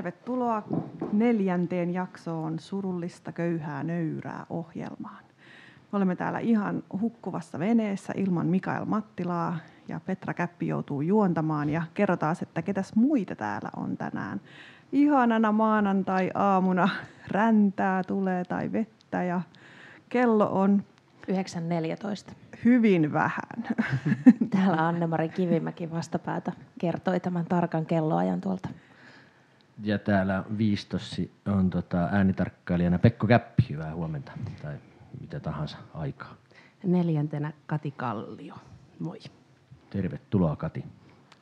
Tervetuloa neljänteen jaksoon surullista köyhää nöyrää ohjelmaan. Me olemme täällä ihan hukkuvassa veneessä ilman Mikael Mattilaa ja Petra Käppi joutuu juontamaan ja kerrotaan, että ketäs muita täällä on tänään. Ihanana maanantai-aamuna räntää tulee tai vettä ja kello on 9.14. hyvin vähän. Täällä Anne-Mari Kivimäki vastapäätä kertoi tämän tarkan kelloajan tuolta. Ja täällä viistossi on tota äänitarkkailijana Pekko Käppi. Hyvää huomenta tai mitä tahansa aikaa. Neljäntenä Kati Kallio. Moi. Tervetuloa Kati.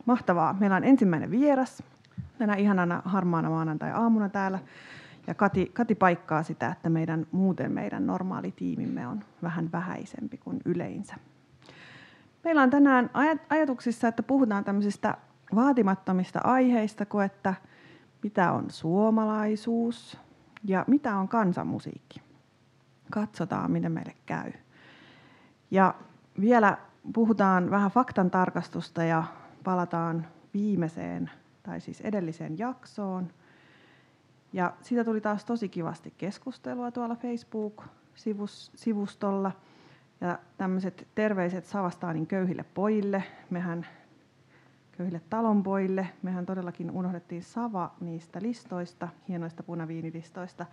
Mahtavaa. Meillä on ensimmäinen vieras tänä ihanana harmaana maanantai-aamuna täällä. Ja Kati, Kati paikkaa sitä, että meidän, muuten meidän normaali tiimimme on vähän vähäisempi kuin yleensä. Meillä on tänään aj- ajatuksissa, että puhutaan tämmöisistä vaatimattomista aiheista, kuin että mitä on suomalaisuus ja mitä on kansanmusiikki. Katsotaan, miten meille käy. Ja vielä puhutaan vähän faktan tarkastusta ja palataan viimeiseen tai siis edelliseen jaksoon. Ja siitä tuli taas tosi kivasti keskustelua tuolla Facebook-sivustolla. Ja tämmöiset terveiset Savastaanin köyhille pojille. Mehän köyhille talonpoille. Mehän todellakin unohdettiin Sava niistä listoista, hienoista punaviinilistoista.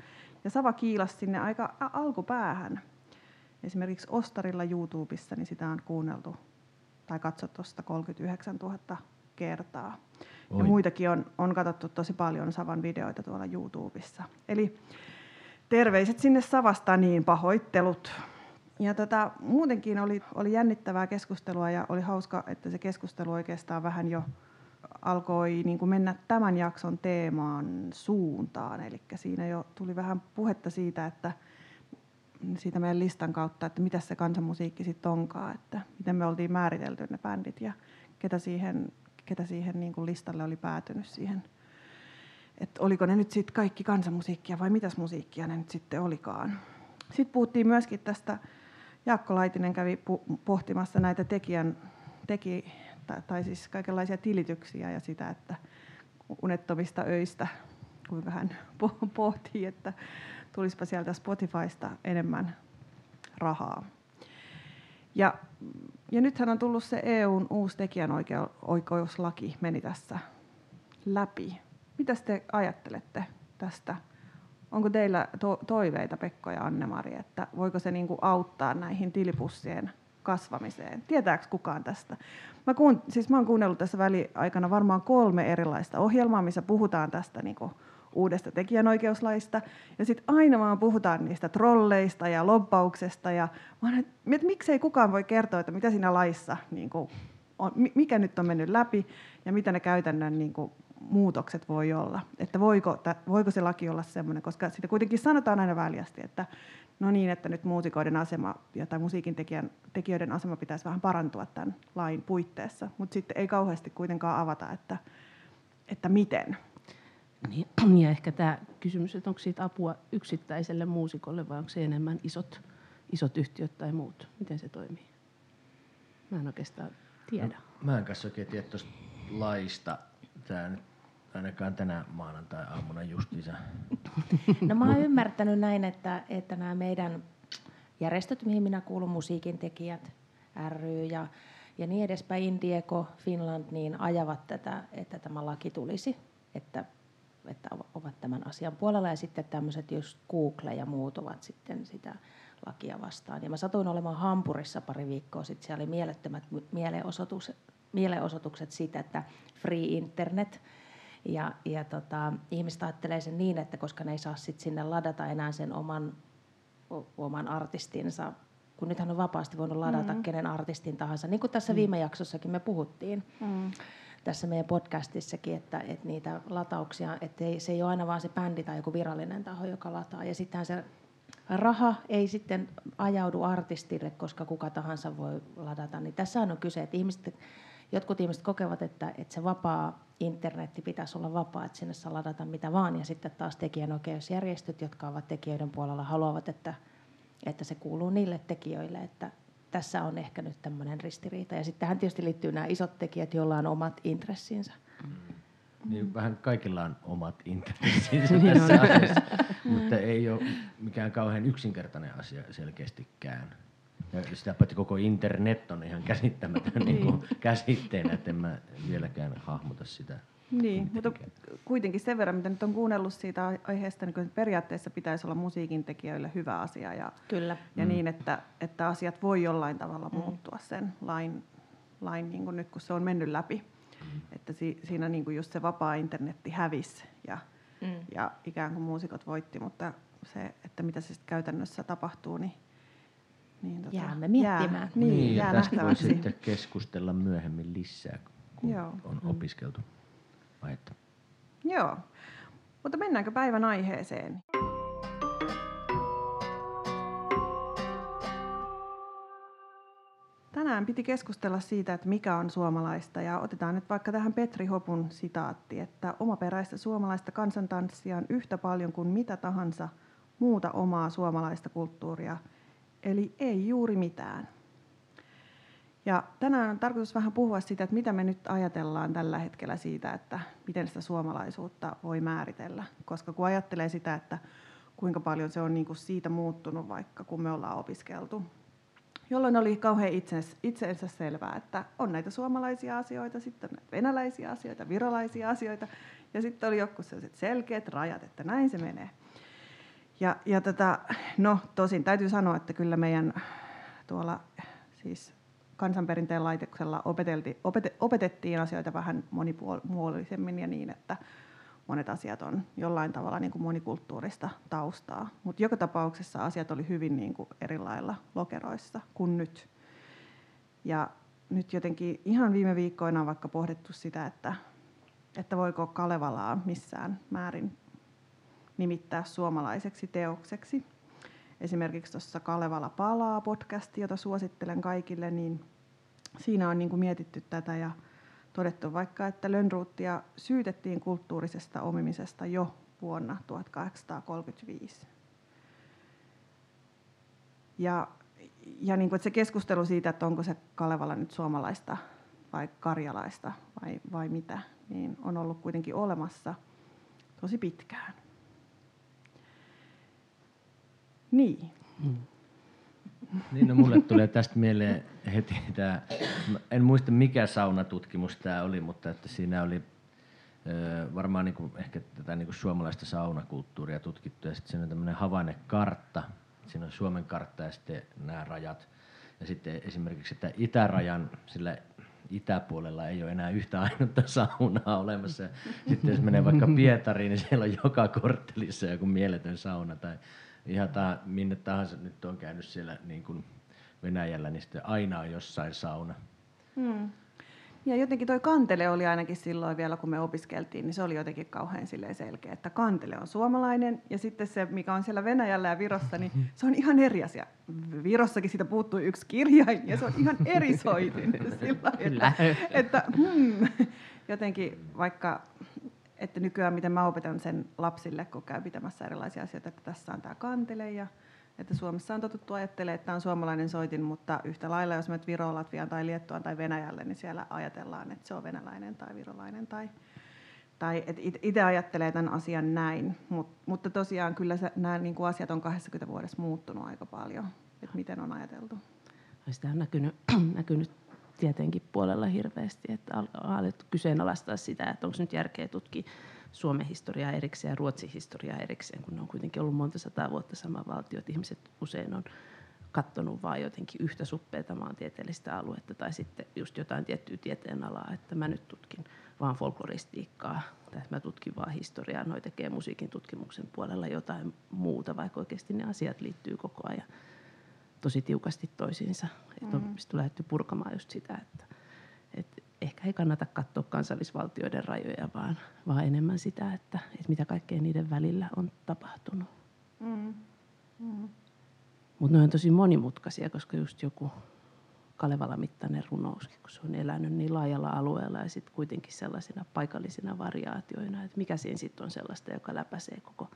Ja Sava kiilasi sinne aika alkupäähän. Esimerkiksi Ostarilla YouTubessa, niin sitä on kuunneltu tai katsottu 39 000 kertaa. Oi. Ja muitakin on, on katsottu tosi paljon Savan videoita tuolla YouTubessa. Eli terveiset sinne Savasta, niin pahoittelut. Ja tota, muutenkin oli, oli jännittävää keskustelua ja oli hauska, että se keskustelu oikeastaan vähän jo alkoi niin kuin mennä tämän jakson teemaan suuntaan. Eli siinä jo tuli vähän puhetta siitä, että siitä meidän listan kautta, että mitä se kansanmusiikki sitten onkaan, että miten me oltiin määritelty ne bändit ja ketä siihen, ketä siihen niin kuin listalle oli päätynyt siihen. Että oliko ne nyt sitten kaikki kansanmusiikkia vai mitäs musiikkia ne nyt sitten olikaan. Sitten puhuttiin myöskin tästä Jaakko Laitinen kävi pohtimassa näitä tekijän, teki, tai, siis kaikenlaisia tilityksiä ja sitä, että unettomista öistä, kuinka hän pohtii, että tulisipa sieltä Spotifysta enemmän rahaa. Ja, ja nythän on tullut se EUn uusi tekijänoikeuslaki meni tässä läpi. Mitä te ajattelette tästä Onko teillä to- toiveita, Pekko ja Anne-Mari, että voiko se niinku auttaa näihin tilipussien kasvamiseen? Tietääkö kukaan tästä? Mä, kuun, siis mä oon kuunnellut tässä väliaikana varmaan kolme erilaista ohjelmaa, missä puhutaan tästä niinku uudesta tekijänoikeuslaista. Ja sitten aina vaan puhutaan niistä trolleista ja lobbauksesta. Ja mä että, että miksei kukaan voi kertoa, että mitä siinä laissa niin on, mikä nyt on mennyt läpi ja mitä ne käytännön niin kuin, muutokset voi olla. Että voiko, voiko se laki olla semmoinen, koska sitä kuitenkin sanotaan aina väljästi, että no niin, että nyt muusikoiden asema ja tai musiikin tekijän, tekijöiden asema pitäisi vähän parantua tämän lain puitteissa, mutta sitten ei kauheasti kuitenkaan avata, että, että miten. Niin, ja ehkä tämä kysymys, että onko siitä apua yksittäiselle muusikolle vai onko se enemmän isot, isot yhtiöt tai muut? Miten se toimii? Mä en oikeastaan tiedä. No, mä en kanssa oikein tiedä tuosta laista. Tämä nyt ainakaan tänä maanantai-aamuna justiinsa. No mä oon ymmärtänyt näin, että, että nämä meidän järjestöt, mihin minä kuulun, musiikin tekijät ry ja, ja niin edespäin, Indieko, Finland, niin ajavat tätä, että tämä laki tulisi, että, että ovat tämän asian puolella. Ja sitten tämmöiset just Google ja muut ovat sitten sitä lakia vastaan. Ja mä satuin olemaan Hampurissa pari viikkoa sitten, siellä oli mielettömät mielenosoitukset, mielenosoitukset siitä, että free internet – ja, ja tota, ihmiset ajattelee sen niin, että koska ne ei saa sit sinne ladata enää sen oman, oman artistinsa, kun nythän on vapaasti voinut ladata mm. kenen artistin tahansa, niin kuin tässä mm. viime jaksossakin me puhuttiin. Mm tässä meidän podcastissakin, että, että niitä latauksia, että ei, se ei ole aina vaan se bändi tai joku virallinen taho, joka lataa. Ja sittenhän se raha ei sitten ajaudu artistille, koska kuka tahansa voi ladata. Niin tässä on kyse, että ihmiset jotkut ihmiset kokevat, että, että se vapaa internetti pitäisi olla vapaa, että sinne saa ladata mitä vaan. Ja sitten taas tekijänoikeusjärjestöt, jotka ovat tekijöiden puolella, haluavat, että, että se kuuluu niille tekijöille. Että tässä on ehkä nyt tämmöinen ristiriita. Ja sitten tähän tietysti liittyy nämä isot tekijät, joilla on omat intressinsä. Mm. Niin vähän kaikilla on omat intressinsä tässä asiassa, mutta ei ole mikään kauhean yksinkertainen asia selkeästikään. Ja sitä paitsi koko internet on ihan käsittämätön niin kuin käsitteenä, että en mä vieläkään hahmota sitä. Niin, mutta kuitenkin sen verran, mitä nyt on kuunnellut siitä aiheesta, niin periaatteessa pitäisi olla musiikin tekijöille hyvä asia ja, Kyllä. ja mm. niin, että, että asiat voi jollain tavalla mm. muuttua sen lain, lain niin kuin nyt, kun se on mennyt läpi. Mm. Että si, siinä niin kuin just se vapaa internetti hävisi ja, mm. ja ikään kuin muusikot voitti, mutta se, että mitä se sitten käytännössä tapahtuu, niin niin tota, Jäämme miettimään. Jää, niin, niin jää tästä voi sitten keskustella myöhemmin lisää, kun Joo. on mm. opiskeltu aihetta. Joo, mutta mennäänkö päivän aiheeseen? Tänään piti keskustella siitä, että mikä on suomalaista ja otetaan nyt vaikka tähän Petri Hopun sitaatti, että omaperäistä suomalaista kansantanssia on yhtä paljon kuin mitä tahansa muuta omaa suomalaista kulttuuria, eli ei juuri mitään. Ja tänään on tarkoitus vähän puhua siitä, että mitä me nyt ajatellaan tällä hetkellä siitä, että miten sitä suomalaisuutta voi määritellä. Koska kun ajattelee sitä, että kuinka paljon se on niin kuin siitä muuttunut vaikka kun me ollaan opiskeltu, jolloin oli kauhean itsensä, itsensä selvää, että on näitä suomalaisia asioita, sitten on näitä venäläisiä asioita, virolaisia asioita, ja sitten oli joku sellaiset selkeät rajat, että näin se menee. Ja, ja tätä, no tosin täytyy sanoa, että kyllä meidän tuolla siis kansanperinteen laitoksella opetelti, opet, opetettiin asioita vähän monipuolisemmin ja niin, että monet asiat on jollain tavalla niin kuin monikulttuurista taustaa. Mutta joka tapauksessa asiat oli hyvin niin kuin eri lailla lokeroissa kuin nyt. Ja nyt jotenkin ihan viime viikkoina on vaikka pohdittu sitä, että, että voiko Kalevalaa missään määrin nimittää suomalaiseksi teokseksi esimerkiksi tuossa Kalevala palaa podcasti, jota suosittelen kaikille, niin siinä on niin kuin mietitty tätä ja todettu vaikka, että Lönnruuttia syytettiin kulttuurisesta omimisesta jo vuonna 1835. Ja, ja niin kuin, että se keskustelu siitä, että onko se Kalevala nyt suomalaista vai karjalaista vai, vai mitä, niin on ollut kuitenkin olemassa tosi pitkään. Niin. Hmm. Niin, no mulle tulee tästä mieleen heti tämä, en muista mikä saunatutkimus tämä oli, mutta että siinä oli varmaan niin kuin, ehkä tätä niin kuin suomalaista saunakulttuuria tutkittu ja sitten siinä on tämmöinen havainnekartta, siinä on Suomen kartta ja sitten nämä rajat. Ja sitten esimerkiksi, että itärajan sillä itäpuolella ei ole enää yhtä ainutta saunaa olemassa. Sitten jos menee vaikka Pietariin, niin siellä on joka korttelissa joku mieletön sauna tai ihan ta, minne tahansa nyt on käynyt siellä niin kuin Venäjällä, niin sitten aina on jossain sauna. Hmm. Ja jotenkin toi kantele oli ainakin silloin vielä, kun me opiskeltiin, niin se oli jotenkin kauhean selkeä, että kantele on suomalainen ja sitten se, mikä on siellä Venäjällä ja Virossa, niin se on ihan eri asia. Virossakin siitä puuttui yksi kirjain ja se on ihan eri soitin. Sillä, että, että hmm, jotenkin vaikka että nykyään miten mä opetan sen lapsille, kun käy pitämässä erilaisia asioita, että tässä on tämä kantele ja että Suomessa on totuttu ajattelemaan, että tämä on suomalainen soitin, mutta yhtä lailla, jos menet Viroon, Latviaan tai Liettuaan tai Venäjälle, niin siellä ajatellaan, että se on venäläinen tai virolainen tai, tai itse ajattelee tämän asian näin, Mut, mutta tosiaan kyllä se, nämä niin kuin asiat on 20 vuodessa muuttunut aika paljon, että miten on ajateltu. Sitä on näkynyt, näkynyt tietenkin puolella hirveästi, että alettu kyseenalaistaa sitä, että onko nyt järkeä tutkia Suomen historiaa erikseen ja Ruotsin historiaa erikseen, kun ne on kuitenkin ollut monta sataa vuotta sama valtio, että ihmiset usein on katsonut vain jotenkin yhtä suppeita maantieteellistä aluetta tai sitten just jotain tiettyä tieteenalaa, että mä nyt tutkin vaan folkloristiikkaa tai mä tutkin vaan historiaa, noi tekee musiikin tutkimuksen puolella jotain muuta, vaikka oikeasti ne asiat liittyy koko ajan tosi tiukasti toisiinsa. Mm. Että on lähdetty purkamaan just sitä, että, että ehkä ei kannata katsoa kansallisvaltioiden rajoja, vaan, vaan enemmän sitä, että, että mitä kaikkea niiden välillä on tapahtunut. Mm. Mm. Mutta ne on tosi monimutkaisia, koska just joku Kalevala-mittainen runous, kun se on elänyt niin laajalla alueella ja sitten kuitenkin sellaisina paikallisina variaatioina, että mikä siinä sitten on sellaista, joka läpäisee koko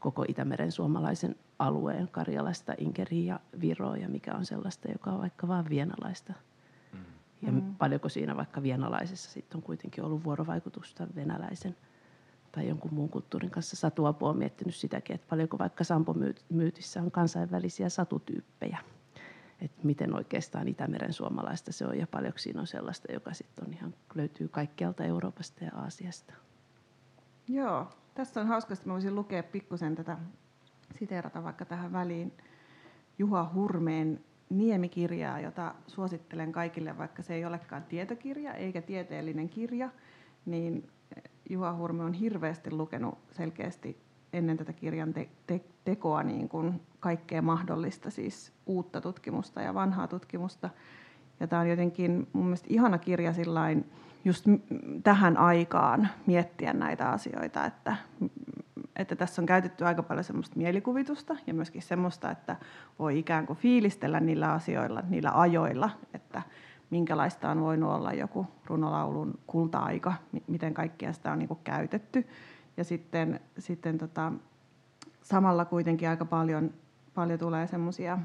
koko Itämeren suomalaisen alueen Karjalasta, Inkeriin ja Viroon ja mikä on sellaista, joka on vaikka vain vienalaista. Mm. Ja mm. paljonko siinä vaikka vienalaisessa sitten on kuitenkin ollut vuorovaikutusta venäläisen tai jonkun muun kulttuurin kanssa. Satuapu on miettinyt sitäkin, että paljonko vaikka Sampo-myytissä on kansainvälisiä satutyyppejä. Että miten oikeastaan Itämeren suomalaista se on ja paljonko siinä on sellaista, joka sitten on ihan, löytyy kaikkialta Euroopasta ja Aasiasta. Joo, tässä on hauska, että mä voisin lukea pikkusen tätä, siteerata vaikka tähän väliin Juha Hurmeen Niemikirjaa, jota suosittelen kaikille, vaikka se ei olekaan tietokirja eikä tieteellinen kirja, niin Juha Hurme on hirveästi lukenut selkeästi ennen tätä kirjan te- te- tekoa niin kuin kaikkea mahdollista, siis uutta tutkimusta ja vanhaa tutkimusta. Ja tämä on jotenkin mun mielestä ihana kirja just tähän aikaan miettiä näitä asioita, että, että tässä on käytetty aika paljon semmoista mielikuvitusta ja myöskin semmoista, että voi ikään kuin fiilistellä niillä asioilla, niillä ajoilla, että minkälaista on voinut olla joku runolaulun kulta-aika, miten kaikkia sitä on niin kuin käytetty. Ja sitten, sitten tota, samalla kuitenkin aika paljon, paljon tulee semmoisia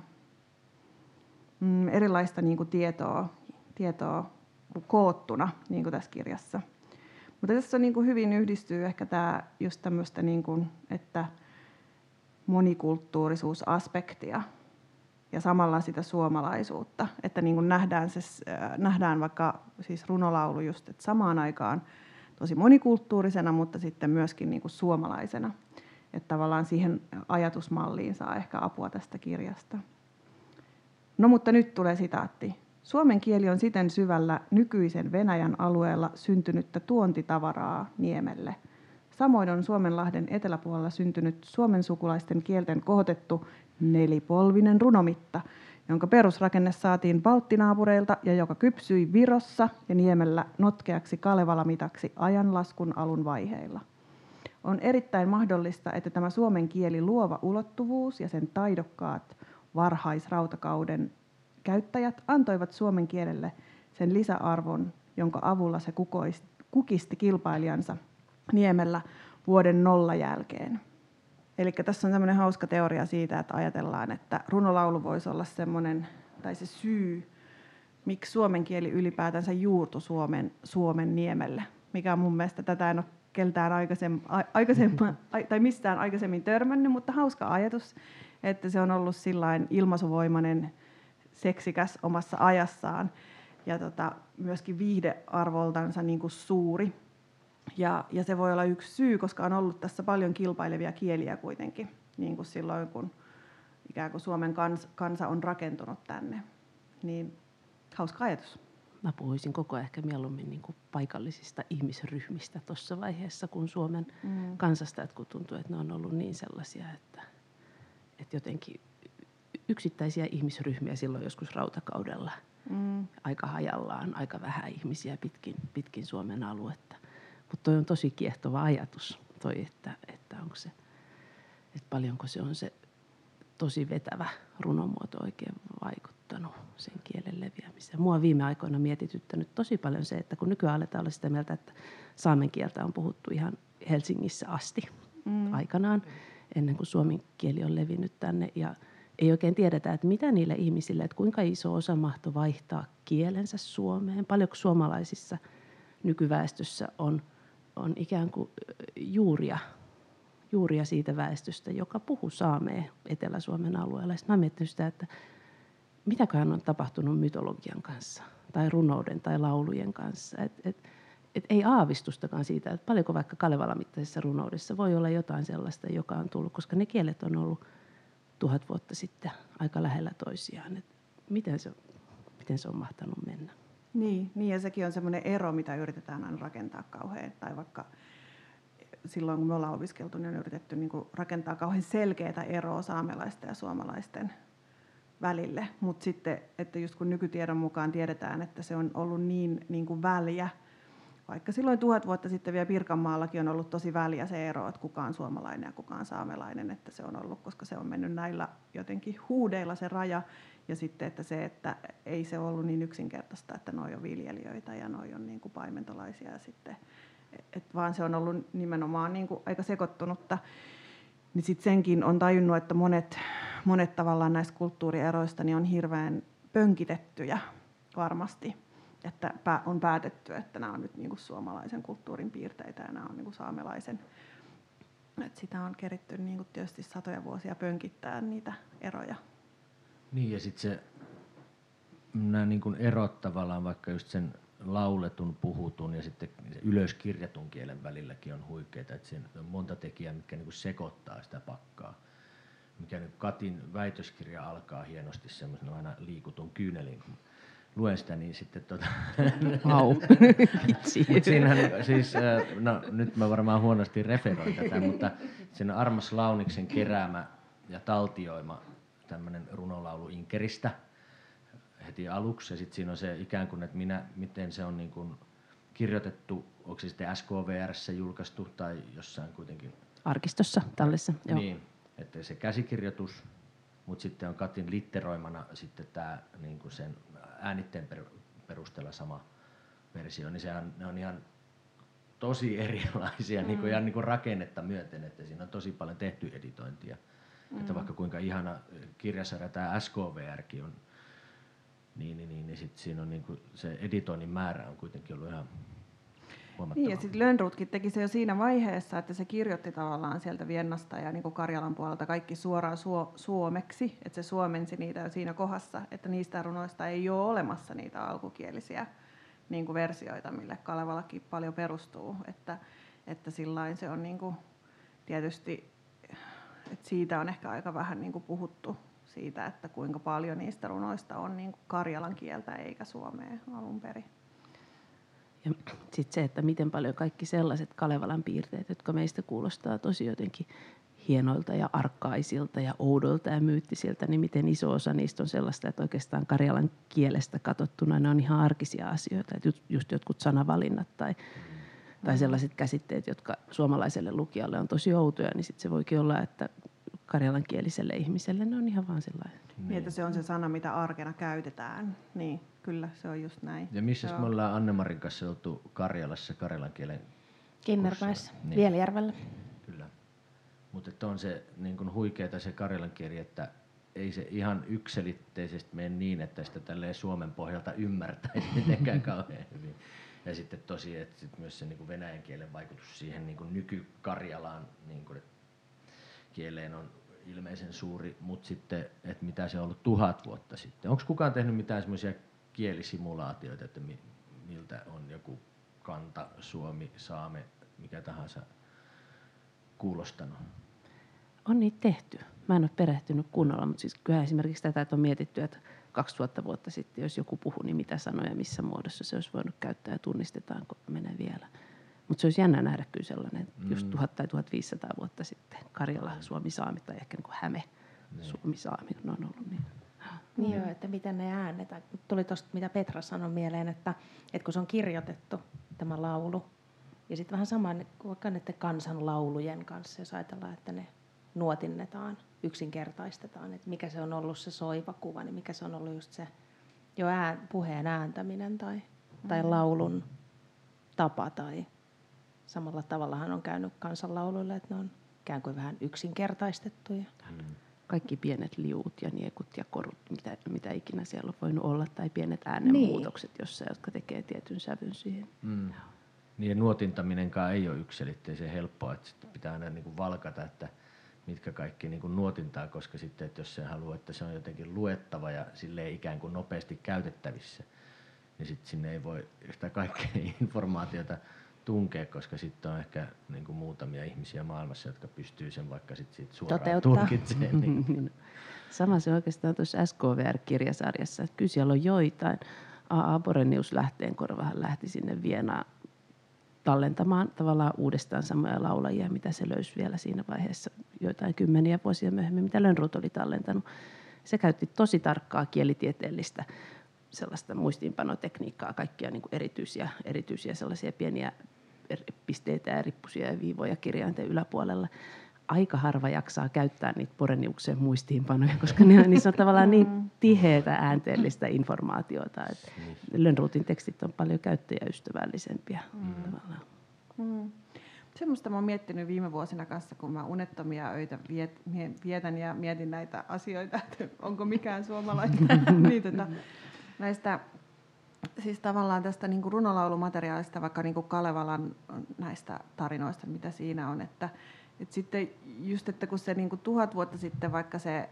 mm, erilaista niin kuin tietoa, tietoa koottuna, niin kuin tässä kirjassa. Mutta tässä niin kuin hyvin yhdistyy ehkä tämä just tämmöistä, niin kuin, että monikulttuurisuusaspektia ja samalla sitä suomalaisuutta, että niin kuin nähdään, se, äh, nähdään vaikka siis runolaulu just, että samaan aikaan tosi monikulttuurisena, mutta sitten myöskin niin kuin suomalaisena. Että tavallaan siihen ajatusmalliin saa ehkä apua tästä kirjasta. No mutta nyt tulee sitaatti. Suomen kieli on siten syvällä nykyisen Venäjän alueella syntynyttä tuontitavaraa Niemelle. Samoin on Suomenlahden eteläpuolella syntynyt suomen sukulaisten kielten kohotettu nelipolvinen runomitta, jonka perusrakenne saatiin balttinaapureilta ja joka kypsyi Virossa ja Niemellä notkeaksi Kalevalamitaksi ajanlaskun alun vaiheilla. On erittäin mahdollista, että tämä suomen kieli luova ulottuvuus ja sen taidokkaat varhaisrautakauden käyttäjät antoivat suomen kielelle sen lisäarvon, jonka avulla se kukisti kilpailijansa Niemellä vuoden nolla jälkeen. Eli tässä on tämmöinen hauska teoria siitä, että ajatellaan, että runolaulu voisi olla semmoinen, tai se syy, miksi suomen kieli ylipäätänsä juurtu Suomen, Suomen niemelle, mikä on mun mielestä tätä en ole keltään aikaisemmin, aikaisemmin tai mistään aikaisemmin törmännyt, mutta hauska ajatus, että se on ollut sillain ilmaisuvoimainen, seksikäs omassa ajassaan ja tota, myöskin viihdearvoltansa niin kuin suuri. Ja, ja se voi olla yksi syy, koska on ollut tässä paljon kilpailevia kieliä kuitenkin, niin kuin silloin kun ikään kuin Suomen kans, kansa on rakentunut tänne. Niin hauska ajatus. Mä puhuisin koko ehkä mieluummin niin kuin paikallisista ihmisryhmistä tuossa vaiheessa kuin Suomen mm. kansasta, että kun tuntuu, että ne on ollut niin sellaisia, että, että jotenkin yksittäisiä ihmisryhmiä silloin joskus rautakaudella mm. aika hajallaan, aika vähän ihmisiä pitkin, pitkin Suomen aluetta. Mutta toi on tosi kiehtova ajatus, toi, että, että onko se, että paljonko se on se tosi vetävä runomuoto oikein vaikuttanut sen kielen leviämiseen. Mua on viime aikoina mietityttänyt tosi paljon se, että kun nykyään aletaan olla sitä mieltä, että saamen kieltä on puhuttu ihan Helsingissä asti mm. aikanaan, ennen kuin suomen kieli on levinnyt tänne. Ja ei oikein tiedetä, että mitä niille ihmisille, että kuinka iso osa mahto vaihtaa kielensä Suomeen, paljonko suomalaisissa nykyväestössä on – on ikään kuin juuria, juuria siitä väestöstä, joka puhuu saamea Etelä-Suomen alueella. Sitten mä mietin sitä, että mitäköhän on tapahtunut mytologian kanssa tai runouden tai laulujen kanssa. Et, et, et ei aavistustakaan siitä, että paljonko vaikka Kalevala-mittaisessa runoudessa voi olla jotain sellaista, joka on tullut, koska ne kielet on ollut tuhat vuotta sitten aika lähellä toisiaan. Et miten, se, miten se on mahtanut mennä? Niin, niin, ja sekin on semmoinen ero, mitä yritetään aina rakentaa kauhean. Tai vaikka silloin, kun me ollaan opiskeltu, niin on yritetty niin rakentaa kauhean selkeää eroa saamelaisten ja suomalaisten välille. Mutta sitten, että just kun nykytiedon mukaan tiedetään, että se on ollut niin, niin kuin väliä, vaikka silloin tuhat vuotta sitten vielä Pirkanmaallakin on ollut tosi väliä se ero, että kuka on suomalainen ja kuka on saamelainen, että se on ollut, koska se on mennyt näillä jotenkin huudeilla se raja. Ja sitten, että se, että ei se ollut niin yksinkertaista, että noi on viljelijöitä ja noi on niin kuin paimentolaisia ja sitten, et vaan se on ollut nimenomaan niin kuin aika sekoittunutta. Niin sitten senkin on tajunnut, että monet, monet tavallaan näistä kulttuurieroista niin on hirveän pönkitettyjä varmasti. Että on päätetty, että nämä on nyt niin kuin suomalaisen kulttuurin piirteitä ja nämä on niin kuin saamelaisen. Et sitä on keritty niin kuin tietysti satoja vuosia pönkittää niitä eroja. Niin ja sitten se, nämä niin kuin erot tavallaan vaikka just sen lauletun, puhutun ja sitten ylöskirjatun kielen välilläkin on huikeita. Että siinä on monta tekijää, mitkä niin kuin sekoittaa sitä pakkaa. Mikä nyt Katin väitöskirja alkaa hienosti semmoisena aina liikutun kyynelin, kun luen sitä, niin sitten tota... Vau, vitsi. Mut siinähän, siis, no, nyt mä varmaan huonosti referoin tätä, mutta siinä on Armas Launiksen keräämä ja taltioima tämmöinen runolaulu Inkeristä heti aluksi. Ja sitten siinä on se ikään kuin, että minä, miten se on niin kuin kirjoitettu, onko se sitten SKVRssä julkaistu tai jossain kuitenkin. Arkistossa, tallessa, joo. Niin, että se käsikirjoitus, mutta sitten on Katin litteroimana sitten tämä niin kuin sen äänitteen perusteella sama versio, niin sehän, ne on ihan tosi erilaisia mm. niin kuin, ihan niin kuin rakennetta myöten, että siinä on tosi paljon tehty editointia. Mm. Että vaikka kuinka ihana kirjasarja tämä SKVRkin on, niin, niin, niin, niin sit siinä on niin kuin, se editoinnin määrä on kuitenkin ollut ihan niin, ja sitten Lönnrutkin teki se jo siinä vaiheessa, että se kirjoitti tavallaan sieltä Viennasta ja niin kuin Karjalan puolelta kaikki suoraan suo, suomeksi, että se suomensi niitä jo siinä kohdassa, että niistä runoista ei ole olemassa niitä alkukielisiä niin kuin versioita, mille Kalevalakin paljon perustuu, että, että sillain se on niin kuin, tietysti, että siitä on ehkä aika vähän niin kuin puhuttu siitä, että kuinka paljon niistä runoista on niin kuin karjalan kieltä eikä suomea alun perin. Ja sitten se, että miten paljon kaikki sellaiset Kalevalan piirteet, jotka meistä kuulostaa tosi jotenkin hienoilta ja arkkaisilta ja oudolta ja myyttisiltä, niin miten iso osa niistä on sellaista, että oikeastaan karjalan kielestä katsottuna ne on ihan arkisia asioita. Että just jotkut sanavalinnat tai, tai sellaiset käsitteet, jotka suomalaiselle lukijalle on tosi outoja, niin sitten se voikin olla, että karjalankieliselle ihmiselle ne on ihan vaan sellainen. Niin, että se on se sana, mitä arkena käytetään. Niin, kyllä, se on just näin. Ja missä me ollaan Annemarin kanssa oltu Karjalassa karjalan kielen Kinnermäessä, niin. Vieljärvellä. Kyllä. Mutta on se niin kuin huikeeta se karjalan kieli, että ei se ihan ykselitteisesti mene niin, että sitä tälleen Suomen pohjalta ymmärtäisi mitenkään kauhean hyvin. Ja sitten tosi, että sit myös se niin venäjän kielen vaikutus siihen niin nykykarjalaan niin kuin, kieleen on ilmeisen suuri, mutta sitten, että mitä se on ollut tuhat vuotta sitten. Onko kukaan tehnyt mitään semmoisia kielisimulaatioita, että miltä on joku kanta, suomi, saame, mikä tahansa kuulostanut? On niitä tehty. Mä en ole perehtynyt kunnolla, mutta siis kyllä esimerkiksi tätä, että on mietitty, että 2000 vuotta sitten, jos joku puhuu, niin mitä sanoja, missä muodossa se olisi voinut käyttää ja tunnistetaanko menee vielä. Mutta se olisi jännä nähdä kyllä sellainen, mm. just 1000 tai 1500 vuotta sitten Karjala, Suomi, Saami tai ehkä niin kuin Häme, niin. Suomi, Saami on ollut niin. Niin joo, että miten ne äänetään. Tuli tuosta, mitä Petra sanoi mieleen, että, että kun se on kirjoitettu, tämä laulu, ja sitten vähän sama vaikka näiden kansanlaulujen kanssa, jos ajatellaan, että ne nuotinnetaan, yksinkertaistetaan, että mikä se on ollut se soiva kuva, niin mikä se on ollut just se jo ään, puheen ääntäminen tai, tai mm. laulun tapa tai samalla tavallahan on käynyt kansanlauluille, että ne on ikään kuin vähän yksinkertaistettuja. Mm. Kaikki pienet liut ja niekut ja korut, mitä, mitä ikinä siellä on voinut olla, tai pienet äänenmuutokset niin. jossain, jotka tekee tietyn sävyn siihen. Mm. Niin ja nuotintaminenkaan ei ole yksilitteisen helppoa, että sitten pitää aina niin kuin valkata, että mitkä kaikki niin kuin nuotintaa, koska sitten, että jos se haluaa, että se on jotenkin luettava ja sille ikään kuin nopeasti käytettävissä, niin sitten sinne ei voi yhtä kaikkea informaatiota tunkea, koska sitten on ehkä niin kuin muutamia ihmisiä maailmassa, jotka pystyy sen vaikka sit siitä suoraan Toteuttaa. tulkitsemaan. Niin. Sama se oikeastaan tuossa SKVR-kirjasarjassa, että kyllä siellä on joitain. A.A. Borenius korvahan lähti sinne Vienaan tallentamaan tavallaan uudestaan samoja laulajia, mitä se löysi vielä siinä vaiheessa joitain kymmeniä vuosia myöhemmin, mitä Lönnrut oli tallentanut. Se käytti tosi tarkkaa kielitieteellistä sellaista muistiinpanotekniikkaa, kaikkia niin kuin erityisiä, erityisiä sellaisia pieniä pisteitä ja rippusia ja viivoja kirjainten yläpuolella. Aika harva jaksaa käyttää niitä Poreniuksen muistiinpanoja, koska ne, niissä on tavallaan niin mm. tiheitä äänteellistä informaatiota. Että Lönnruutin tekstit on paljon käyttäjäystävällisempiä. Mm. Tavallaan. Mm. Semmoista mä oon miettinyt viime vuosina kanssa, kun mä unettomia öitä viet, vietän ja mietin näitä asioita, että onko mikään suomalainen. niin, tota, näistä siis tavallaan tästä niin kuin runolaulumateriaalista, vaikka niin kuin Kalevalan näistä tarinoista, mitä siinä on, että, että sitten just, että kun se niin kuin tuhat vuotta sitten vaikka se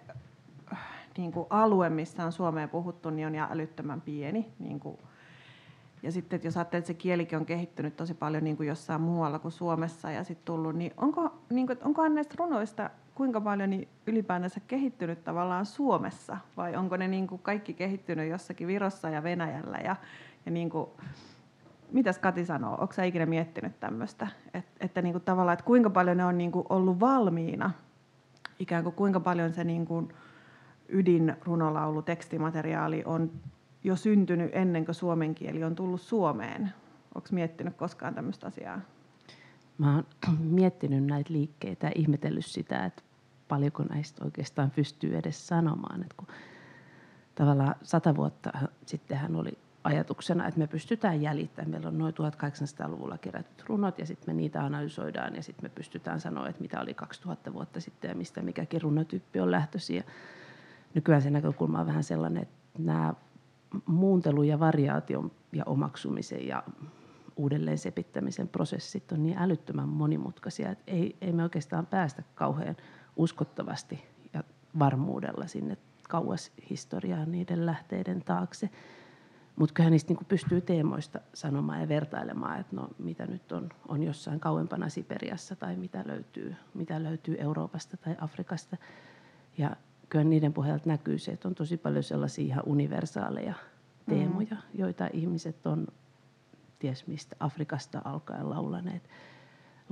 niin kuin alue, missä on Suomeen puhuttu, niin on älyttömän pieni. Niin kuin, ja sitten, että jos ajattelee, että se kielikin on kehittynyt tosi paljon niin kuin jossain muualla kuin Suomessa ja sitten tullut, niin onko, niin kuin, onko näistä runoista kuinka paljon niin ylipäänsä kehittynyt tavallaan Suomessa? Vai onko ne niin kuin kaikki kehittynyt jossakin Virossa ja Venäjällä? Ja, ja niin kuin, mitäs Kati sanoo? Onko sä ikinä miettinyt tämmöistä? Et, että niin kuin tavallaan, että kuinka paljon ne on niin kuin ollut valmiina? Ikään kuin kuinka paljon se niin kuin ydinrunolaulu, tekstimateriaali on jo syntynyt ennen kuin suomen kieli on tullut Suomeen? Onko miettinyt koskaan tämmöistä asiaa? Mä oon miettinyt näitä liikkeitä ja ihmetellyt sitä, että paljonko näistä oikeastaan pystyy edes sanomaan. Että kun tavallaan sata vuotta sittenhän oli ajatuksena, että me pystytään jäljittämään. Meillä on noin 1800-luvulla kerätyt runot ja sitten me niitä analysoidaan ja sitten me pystytään sanoa, että mitä oli 2000 vuotta sitten ja mistä mikäkin runotyyppi on lähtöisin. nykyään se näkökulma on vähän sellainen, että nämä muuntelu ja variaation ja omaksumisen ja uudelleen sepittämisen prosessit on niin älyttömän monimutkaisia, että ei, ei me oikeastaan päästä kauhean uskottavasti ja varmuudella sinne kauas historiaan niiden lähteiden taakse. Mutta kyllähän niistä niinku pystyy teemoista sanomaan ja vertailemaan, että no, mitä nyt on, on jossain kauempana Siperiassa tai mitä löytyy, mitä löytyy Euroopasta tai Afrikasta. Ja kyllä niiden pohjalta näkyy se, että on tosi paljon sellaisia ihan universaaleja teemoja, mm. joita ihmiset on ties mistä Afrikasta alkaen laulaneet,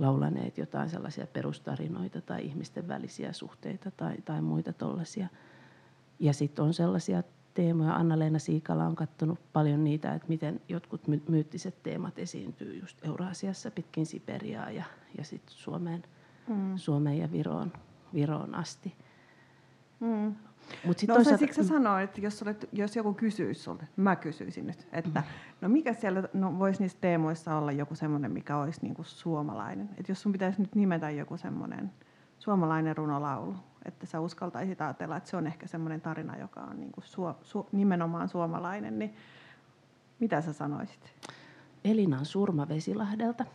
laulaneet jotain sellaisia perustarinoita tai ihmisten välisiä suhteita tai, tai muita tollaisia. Ja sitten on sellaisia teemoja, Anna-Leena Siikala on katsonut paljon niitä, että miten jotkut my- myyttiset teemat esiintyy just Euroasiassa pitkin Siperiaa ja, ja sitten Suomeen, mm. Suomeen ja Viroon, Viroon asti. Mm. Mut sit no toisaalta... siksi sanoa, että jos, olet, jos joku kysyisi sinulta, mä kysyisin nyt, että mm. no mikä siellä no, voisi niissä teemoissa olla joku semmoinen, mikä olisi niinku suomalainen. Että jos sun pitäisi nyt nimetä joku semmoinen suomalainen runolaulu, että sä uskaltaisit ajatella, että se on ehkä semmoinen tarina, joka on niinku su, su, nimenomaan suomalainen, niin mitä sä sanoisit? Elinan surma Vesilahdelta.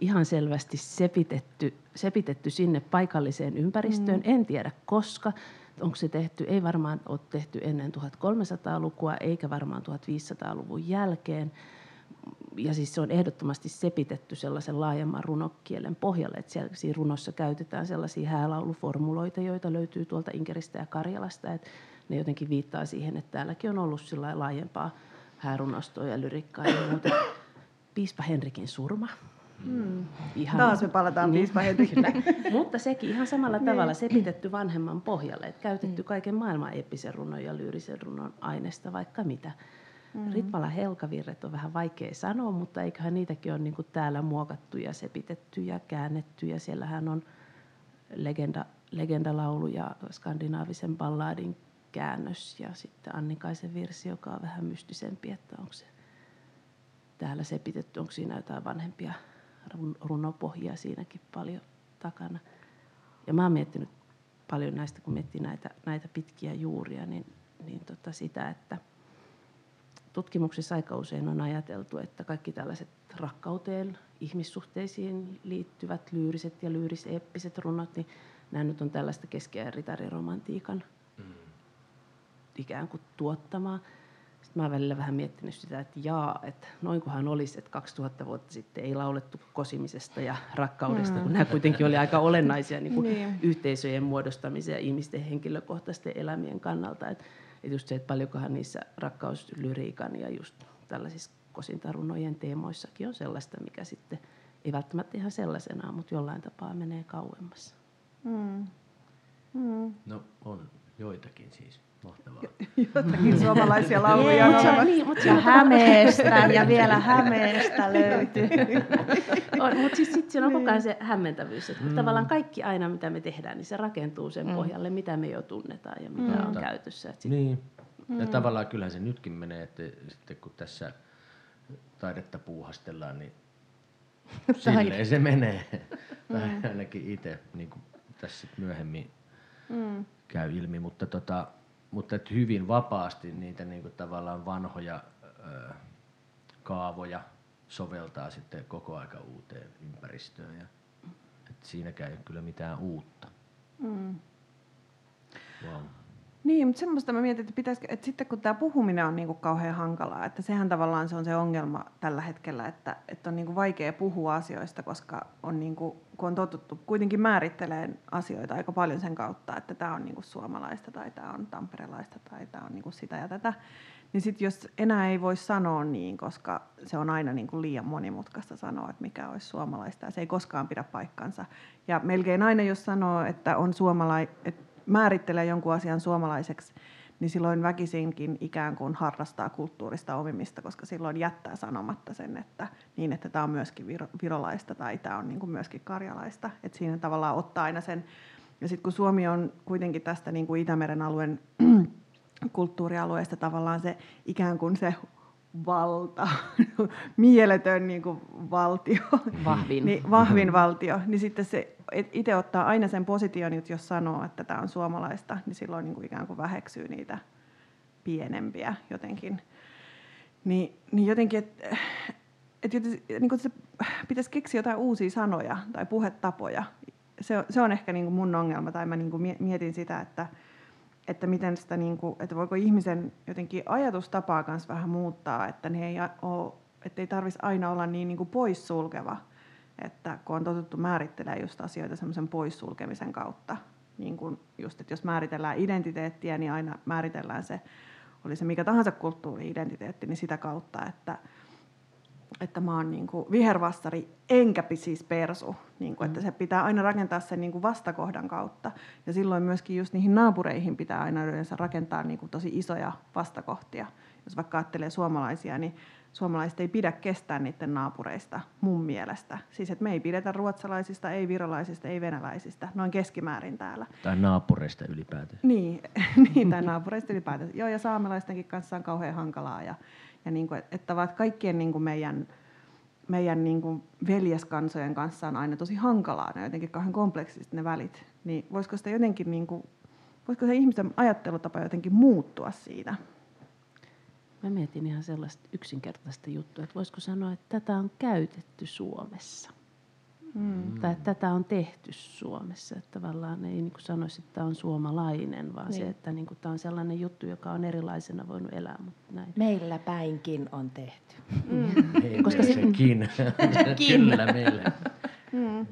Ihan selvästi sepitetty, sepitetty sinne paikalliseen ympäristöön. Mm. En tiedä koska onko se tehty, ei varmaan ole tehty ennen 1300-lukua eikä varmaan 1500-luvun jälkeen. Ja siis se on ehdottomasti sepitetty sellaisen laajemman runokielen pohjalle, että siellä siinä runossa käytetään sellaisia häälauluformuloita, joita löytyy tuolta Inkeristä ja Karjalasta, että ne jotenkin viittaa siihen, että täälläkin on ollut laajempaa häärunostoa ja lyrikkaa ja muuta. Piispa Henrikin surma, Mm. Ihan, Taas me palataan niin, Kyllä. Mutta sekin ihan samalla niin. tavalla sepitetty vanhemman pohjalle, että käytetty mm. kaiken maailman eeppisen runon ja lyyrisen runon aineesta vaikka mitä. Mm. Ritvala Helkavirret on vähän vaikea sanoa, mutta eiköhän niitäkin ole niin täällä muokattu ja sepitetty ja käännetty. Ja siellähän on legenda, legendalaulu ja skandinaavisen balladin käännös ja sitten Annikaisen virsi, joka on vähän mystisempi, että onko se täällä sepitetty, onko siinä jotain vanhempia runopohjaa siinäkin paljon takana. Ja mä oon miettinyt paljon näistä, kun miettii näitä, näitä pitkiä juuria, niin, niin tota sitä, että tutkimuksissa aika usein on ajateltu, että kaikki tällaiset rakkauteen, ihmissuhteisiin liittyvät lyyriset ja lyyriseeppiset runot, niin nämä nyt on tällaista keskiajan ritariromantiikan mm. ikään kuin tuottamaa. Sitten mä välillä vähän miettinyt sitä, että jaa, että noinkohan olisi, että 2000 vuotta sitten ei laulettu kosimisesta ja rakkaudesta, mm. kun nämä kuitenkin oli aika olennaisia niin kuin niin. yhteisöjen muodostamisen ja ihmisten henkilökohtaisten elämien kannalta. Että et just se, että paljonkohan niissä rakkauslyriikan ja just tällaisissa kosintarunojen teemoissakin on sellaista, mikä sitten ei välttämättä ihan sellaisenaan, mutta jollain tapaa menee kauemmas. Mm. Mm. No on joitakin siis. Mahtavaa. Jotakin suomalaisia lauluja on olemassa. Niin, mutta ja Hämeestä ja vielä Hämeestä löytyy. mutta siis sitten siinä on koko ajan se hämmentävyys, että mm. tavallaan kaikki aina mitä me tehdään, niin se rakentuu sen mm. pohjalle, mitä me jo tunnetaan ja mitä mm. on käytössä. sit... Niin. Ja mm. tavallaan kyllähän se nytkin menee, että sitten kun tässä taidetta puuhastellaan, niin silleen se menee. tai mm. ainakin itse, niin kuin tässä myöhemmin mm. käy ilmi. Mutta tota, mutta että hyvin vapaasti niitä niin kuin tavallaan vanhoja ö, kaavoja soveltaa sitten koko aika uuteen ympäristöön. Ja, et siinäkään ei ole kyllä mitään uutta. Mm. Wow. Niin, mutta semmoista mä mietin, että, pitäisikö, että sitten kun tämä puhuminen on niin kuin kauhean hankalaa, että sehän tavallaan se on se ongelma tällä hetkellä, että, että on niin kuin vaikea puhua asioista, koska on niin kuin, kun on totuttu kuitenkin määrittelemään asioita aika paljon sen kautta, että tämä on niin kuin suomalaista tai tämä on tamperelaista tai tämä on niin kuin sitä ja tätä, niin sitten jos enää ei voi sanoa niin, koska se on aina niin kuin liian monimutkaista sanoa, että mikä olisi suomalaista ja se ei koskaan pidä paikkansa. Ja melkein aina jos sanoo, että on suomalaista, määrittelee jonkun asian suomalaiseksi, niin silloin väkisinkin ikään kuin harrastaa kulttuurista omimista, koska silloin jättää sanomatta sen, että niin, että tämä on myöskin virolaista tai tämä on niin kuin myöskin karjalaista. Että siinä tavallaan ottaa aina sen. Ja sitten kun Suomi on kuitenkin tästä niin kuin Itämeren alueen kulttuurialueesta tavallaan se ikään kuin se valta, mieletön niin kuin valtio, vahvin. niin, vahvin valtio, niin sitten se itse ottaa aina sen position, että jos sanoo, että tämä on suomalaista, niin silloin niin kuin ikään kuin väheksyy niitä pienempiä jotenkin. Niin, niin jotenkin, että et, niin kuin se pitäisi keksiä jotain uusia sanoja tai puhetapoja. Se, se on ehkä niin kuin mun ongelma, tai mä niin kuin mietin sitä, että, että miten sitä, niin kuin, että voiko ihmisen jotenkin ajatustapaa kanssa vähän muuttaa, että ne ei ole, että ei tarvitsisi aina olla niin, niin kuin poissulkeva, että kun on totuttu määrittelemään just asioita semmoisen poissulkemisen kautta, niin kuin just, että jos määritellään identiteettiä, niin aina määritellään se, oli se mikä tahansa kulttuuri-identiteetti, niin sitä kautta, että, että mä oon niin kuin vihervassari enkä siis persu. Niin kuin, että se pitää aina rakentaa sen niin kuin vastakohdan kautta. Ja silloin myöskin just niihin naapureihin pitää aina yleensä rakentaa niin kuin tosi isoja vastakohtia. Jos vaikka ajattelee suomalaisia, niin suomalaiset ei pidä kestää niiden naapureista mun mielestä. Siis että me ei pidetä ruotsalaisista, ei virolaisista, ei venäläisistä, noin keskimäärin täällä. Tai naapureista ylipäätään. Niin, niin tai naapureista ylipäätään. Joo, ja saamelaistenkin kanssa on kauhean hankalaa. Ja, ja niin kuin, että ovat kaikkien niin kuin meidän, meidän niin kuin veljeskansojen kanssa on aina tosi hankalaa, ne jotenkin kauhean kompleksiset ne välit. Niin voisiko sitä jotenkin, niin kuin, voisiko se ihmisen ajattelutapa jotenkin muuttua siitä? Mä mietin ihan sellaista yksinkertaista juttua, että voisiko sanoa, että tätä on käytetty Suomessa. Mm. Tai että tätä on tehty Suomessa. Että tavallaan ei niin kuin sanoisi, että tämä on suomalainen, vaan niin. se, että niin kuin tämä on sellainen juttu, joka on erilaisena voinut elää. Mutta näin. Meillä päinkin on tehty. Mm. Koska se, sekin. Kyllä meillä. Mm.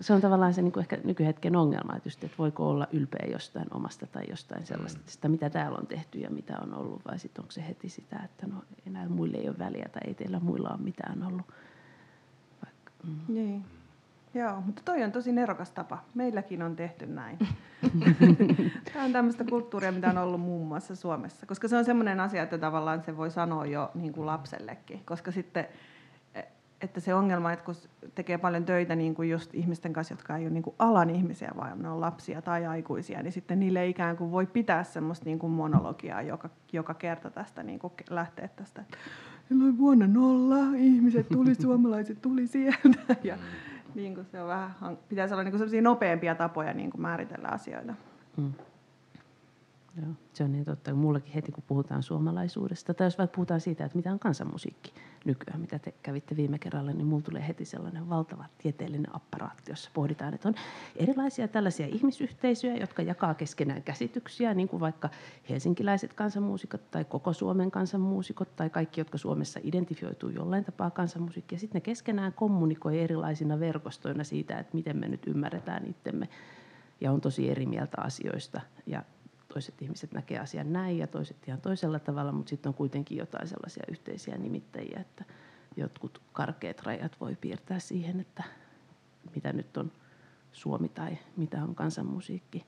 Se on tavallaan se niin kuin ehkä nykyhetken ongelma, että, just, että voiko olla ylpeä jostain omasta tai jostain sellaista, mm. sitä mitä täällä on tehty ja mitä on ollut, vai sitten onko se heti sitä, että no enää muille ei ole väliä tai ei teillä muilla ole mitään ollut. Vaikka, mm. Niin. Joo, mutta toi on tosi nerokas tapa. Meilläkin on tehty näin. Tämä on tämmöistä kulttuuria, mitä on ollut muun muassa Suomessa. Koska se on semmoinen asia, että tavallaan se voi sanoa jo niin kuin lapsellekin. Koska sitten että se ongelma, että kun tekee paljon töitä niin kuin just ihmisten kanssa, jotka ei ole niin kuin alan ihmisiä, vaan ne on lapsia tai aikuisia, niin sitten niille ikään kuin voi pitää semmoista niin kuin monologiaa joka, joka kerta tästä niin kuin lähtee tästä. Silloin vuonna nolla ihmiset tuli, suomalaiset tuli sieltä. Ja, niin kuin se on vähän, pitäisi olla niin kuin nopeampia tapoja niin kuin määritellä asioita. Hmm. Joo, se on niin totta. Mullakin heti, kun puhutaan suomalaisuudesta, tai jos vaikka puhutaan siitä, että mitä on kansanmusiikki nykyään, mitä te kävitte viime kerralla, niin mulla tulee heti sellainen valtava tieteellinen apparaatti, jossa pohditaan, että on erilaisia tällaisia ihmisyhteisöjä, jotka jakaa keskenään käsityksiä, niin kuin vaikka helsinkiläiset kansanmuusikot tai koko Suomen kansanmuusikot tai kaikki, jotka Suomessa identifioituu jollain tapaa kansanmusiikkia. Sitten ne keskenään kommunikoi erilaisina verkostoina siitä, että miten me nyt ymmärretään itsemme ja on tosi eri mieltä asioista. Ja toiset ihmiset näkee asian näin ja toiset ihan toisella tavalla, mutta sitten on kuitenkin jotain sellaisia yhteisiä nimittäjiä, että jotkut karkeat rajat voi piirtää siihen, että mitä nyt on Suomi tai mitä on kansanmusiikki.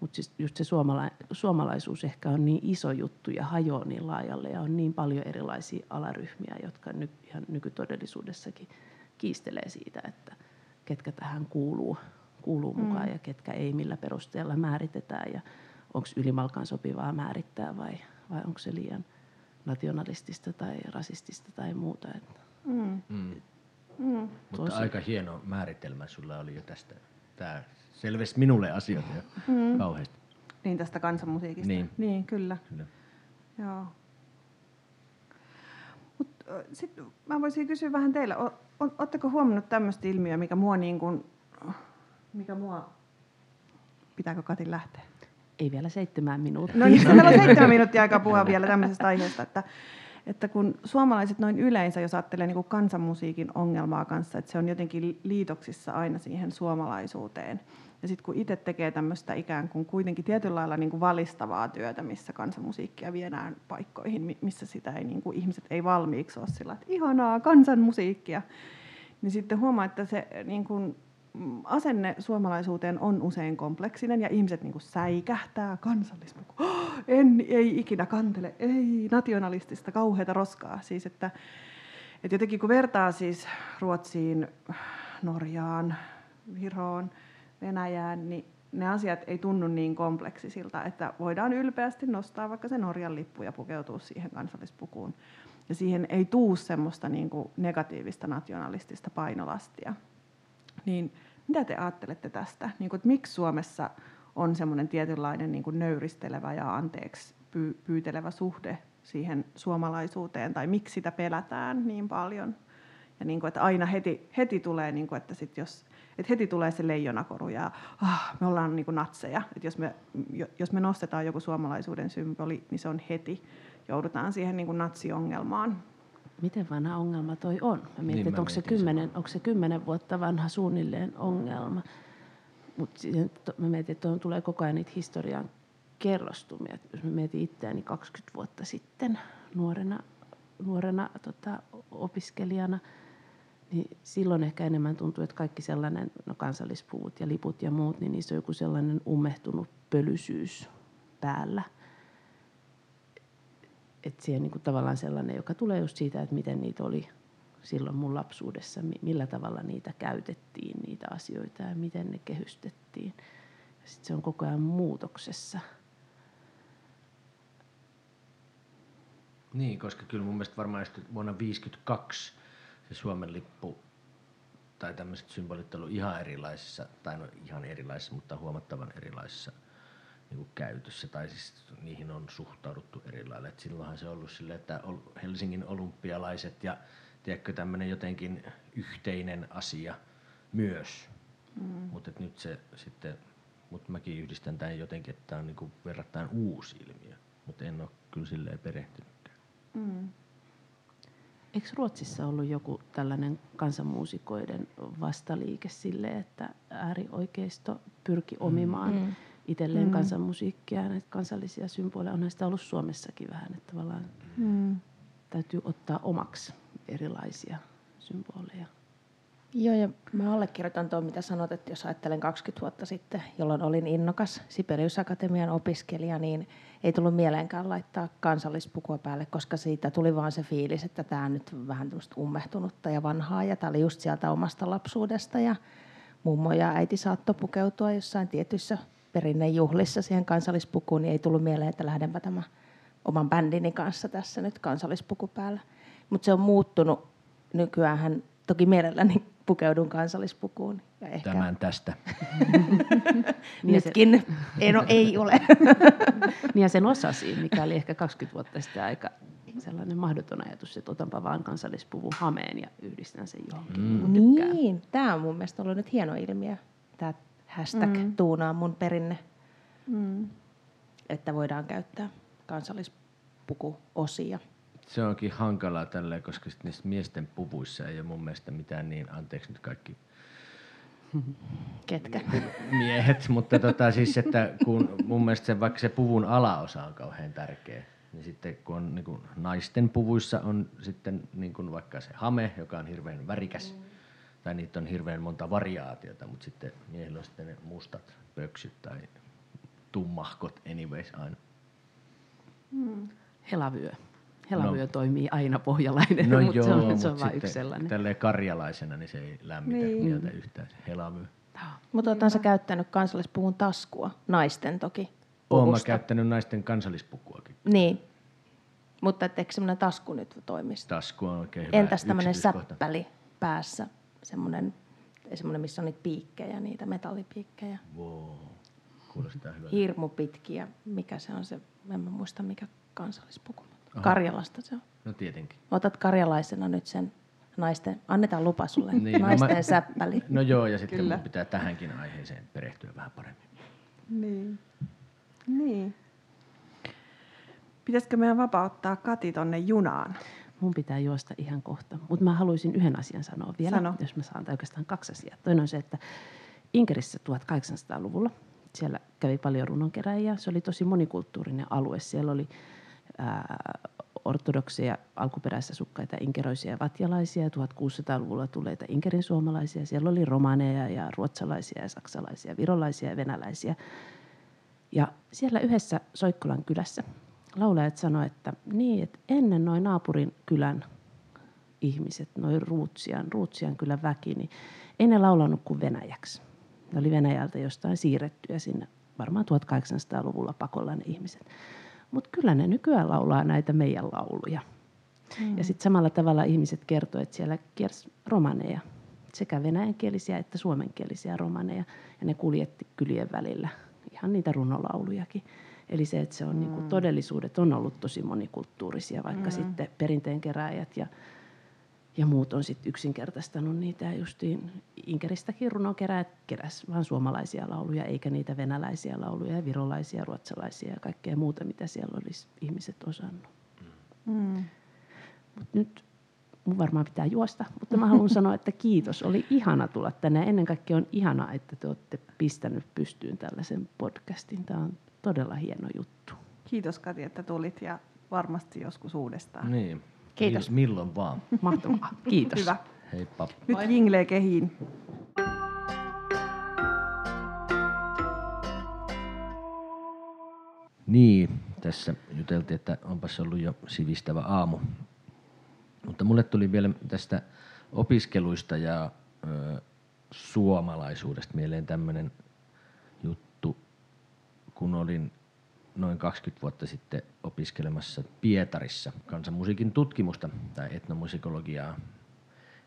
Mutta siis just se suomala- suomalaisuus ehkä on niin iso juttu ja hajoaa niin laajalle ja on niin paljon erilaisia alaryhmiä, jotka ny- ihan nykytodellisuudessakin kiistelee siitä, että ketkä tähän kuuluu, kuuluu mukaan mm. ja ketkä ei, millä perusteella määritetään. Ja onko ylimalkaan sopivaa määrittää vai, vai onko se liian nationalistista tai rasistista tai muuta. Että. Mm. Mm. Mm. Mutta aika hieno määritelmä sulla oli jo tästä. Tämä selvisi minulle asioita jo mm. kauheasti. Niin tästä kansanmusiikista. Niin, niin kyllä. kyllä. Joo. Mut sit mä voisin kysyä vähän teille, oletteko huomannut tämmöistä ilmiöä, mikä mua niin kuin, mikä mua, pitääkö Katin lähteä? Ei vielä seitsemän minuuttia. No niin, meillä on seitsemän minuuttia aikaa puhua vielä tämmöisestä aiheesta, että, että kun suomalaiset noin yleensä, jos ajattelee niin kuin kansanmusiikin ongelmaa kanssa, että se on jotenkin liitoksissa aina siihen suomalaisuuteen. Ja sitten kun itse tekee tämmöistä ikään kuin kuitenkin tietyllä lailla niin kuin valistavaa työtä, missä kansanmusiikkia viedään paikkoihin, missä sitä ei, niin kuin, ihmiset ei valmiiksi ole sillä, että ihanaa kansanmusiikkia, niin sitten huomaa, että se niin kuin, asenne suomalaisuuteen on usein kompleksinen ja ihmiset niin kuin säikähtää kansallispuku. Oh, en, ei ikinä kantele, ei nationalistista kauheata roskaa. Siis että, että jotenkin kun vertaa siis Ruotsiin, Norjaan, Viroon, Venäjään, niin ne asiat ei tunnu niin kompleksisilta, että voidaan ylpeästi nostaa vaikka se Norjan lippu ja pukeutua siihen kansallispukuun. Ja siihen ei tuu semmoista niin kuin negatiivista nationalistista painolastia. Niin mitä te ajattelette tästä? Niin kuin, että miksi Suomessa on semmoinen tietynlainen niin kuin nöyristelevä ja anteeksi pyytelevä suhde siihen suomalaisuuteen, tai miksi sitä pelätään niin paljon? Ja niin kuin, että aina heti, heti tulee, niin kuin, että sit jos että heti tulee se leijonakoru ja ah, me ollaan niin kuin natseja. Että jos, me, jos me nostetaan joku suomalaisuuden symboli, niin se on heti. Joudutaan siihen niin kuin natsiongelmaan. Miten vanha ongelma toi on? Mä mietin, niin, että onko se, kymmenen, onko se kymmenen vuotta vanha suunnilleen ongelma. Mutta mä mietin, että tuohon tulee koko ajan niitä historian kerrostumia. Jos mä mietin itseäni 20 vuotta sitten nuorena, nuorena tota, opiskelijana – niin silloin ehkä enemmän tuntuu, että kaikki sellainen, no kansallispuvut ja liput ja muut, niin niissä on joku sellainen ummehtunut pölysyys päällä. Että siihen niin kuin tavallaan sellainen, joka tulee just siitä, että miten niitä oli silloin mun lapsuudessa, millä tavalla niitä käytettiin, niitä asioita ja miten ne kehystettiin. Sitten se on koko ajan muutoksessa. Niin, koska kyllä mun mielestä varmaan vuonna 1952 se Suomen lippu tai tämmöiset symbolit ihan erilaisissa, tai no ihan erilaisissa, mutta huomattavan erilaisissa niin kuin käytössä, tai siis niihin on suhtauduttu eri lailla. Et silloinhan se on ollut silleen, että Helsingin olympialaiset ja tiedätkö, tämmöinen jotenkin yhteinen asia myös. Mm. Mutta nyt se sitten, mutta mäkin yhdistän tämän jotenkin, että tämä on niin kuin verrattain uusi ilmiö, mutta en ole kyllä silleen perehtynytkään. Mm. Eikö Ruotsissa ollut joku tällainen kansanmuusikoiden vastaliike sille, että äärioikeisto pyrki omimaan mm. Itselleen mm. kansanmusiikkia ja näitä kansallisia symboleja? Onhan sitä ollut Suomessakin vähän, että tavallaan mm. täytyy ottaa omaksi erilaisia symboleja. Joo, ja mä allekirjoitan tuon, mitä sanot, että jos ajattelen 20 vuotta sitten, jolloin olin innokas Sibelius Akatemian opiskelija, niin ei tullut mieleenkään laittaa kansallispukua päälle, koska siitä tuli vaan se fiilis, että tämä on nyt vähän ummehtunutta ja vanhaa, ja tämä oli just sieltä omasta lapsuudesta, ja mummo ja äiti saattoi pukeutua jossain tietyissä perinnejuhlissa siihen kansallispukuun, niin ei tullut mieleen, että lähdenpä tämä oman bändini kanssa tässä nyt kansallispuku päällä. Mutta se on muuttunut nykyään toki mielelläni pukeudun kansallispukuun. Ja ehkä... Tämän tästä. Nytkin. Ei, no, ei ole. niin ja sen osasi, mikä oli ehkä 20 vuotta sitten aika sellainen mahdoton ajatus, että otanpa vaan kansallispuvun hameen ja yhdistän sen johonkin. Mm. Niin, tämä on mun mielestä ollut nyt hieno ilmiö. Tämä hashtag mm. tuunaa mun perinne. Mm. Että voidaan käyttää kansallispukuosia se onkin hankalaa tälleen, koska niissä miesten puvuissa ei ole mun mielestä mitään niin, anteeksi nyt kaikki Ketkä? Miehet, mutta tota, siis, että kun mun mielestä se, vaikka se puvun alaosa on kauhean tärkeä, niin sitten kun on niin kuin naisten puvuissa on sitten niin kuin vaikka se hame, joka on hirveän värikäs, mm. Tai niitä on hirveän monta variaatiota, mutta sitten miehillä on sitten ne mustat pöksyt tai tummahkot anyways aina. Mm. Helavyö. Helavyö no, toimii aina pohjalainen, no mutta joo, se on, se on vain yksi sellainen. Tälleen karjalaisena niin se ei lämmitä niin. mieltä yhtään, se helavyö. Mutta olethan sä käyttänyt kansallispuvun taskua, naisten toki. Olen mä käyttänyt naisten kansallispukuakin. Niin, mutta eikö semmoinen tasku nyt toimisi? Tasku on oikein hyvä Entäs tämmöinen säppäli päässä, semmoinen, semmoinen, missä on niitä piikkejä, niitä metallipiikkejä? Wow. Kuulostaa hyvältä. Hirmu pitkiä. Mikä se on se, en mä muista mikä kansallispuku. Aha. Karjalasta se on. No tietenkin. Otat karjalaisena nyt sen naisten, annetaan lupa sulle, Niin, no naisten mä- säppäli. No joo, ja sitten Kyllä. mun pitää tähänkin aiheeseen perehtyä vähän paremmin. Niin. Niin. Pitäisikö meidän vapauttaa Kati tonne junaan? Mun pitää juosta ihan kohta. Mutta mä haluaisin yhden asian sanoa vielä, Sano. jos mä saan, tai oikeastaan kaksi asiaa. Toinen on se, että Inkerissä 1800-luvulla siellä kävi paljon runonkeräjiä. Se oli tosi monikulttuurinen alue. Siellä oli ää, ortodokseja, alkuperäisasukkaita, inkeroisia ja vatjalaisia, ja 1600-luvulla tulleita inkerin suomalaisia. Siellä oli romaneja ja ruotsalaisia ja saksalaisia, virolaisia ja venäläisiä. Ja siellä yhdessä Soikkolan kylässä laulajat sanoivat, että niin, että ennen noin naapurin kylän ihmiset, noin Ruutsian, Ruutsian kylän väki, niin ei ne laulanut kuin venäjäksi. Ne oli Venäjältä jostain siirrettyjä sinne varmaan 1800-luvulla pakolla ne ihmiset. Mutta kyllä ne nykyään laulaa näitä meidän lauluja. Mm. Ja sitten samalla tavalla ihmiset kertoo, että siellä kiersi romaneja, sekä venäjänkielisiä että suomenkielisiä romaneja, ja ne kuljetti kylien välillä ihan niitä runolaulujakin. Eli se, että se on mm. niin kuin, todellisuudet on ollut tosi monikulttuurisia, vaikka mm. sitten perinteenkeräjät ja, ja muut on sitten yksinkertaistanut niitä. Ja justiin Inkeristäkin runonkeräjät keräs vaan suomalaisia lauluja, eikä niitä venäläisiä lauluja ja virolaisia, ruotsalaisia ja kaikkea muuta, mitä siellä olisi ihmiset osannut. Mm. Mut nyt mun varmaan pitää juosta, mutta mä haluan sanoa, että kiitos. Oli ihana tulla tänne ennen kaikkea on ihana, että te olette pistänyt pystyyn tällaisen podcastin. Tämä on todella hieno juttu. Kiitos Kati, että tulit ja varmasti joskus uudestaan. Niin. Kiitos. Mi- Milloin vaan. Mahtavaa. Kiitos. Hyvä. Heippa. Nyt jinglee kehiin. Niin, tässä juteltiin, että onpas ollut jo sivistävä aamu. Mutta mulle tuli vielä tästä opiskeluista ja ö, suomalaisuudesta mieleen tämmöinen kun olin noin 20 vuotta sitten opiskelemassa Pietarissa kansanmusiikin tutkimusta tai etnomusikologiaa,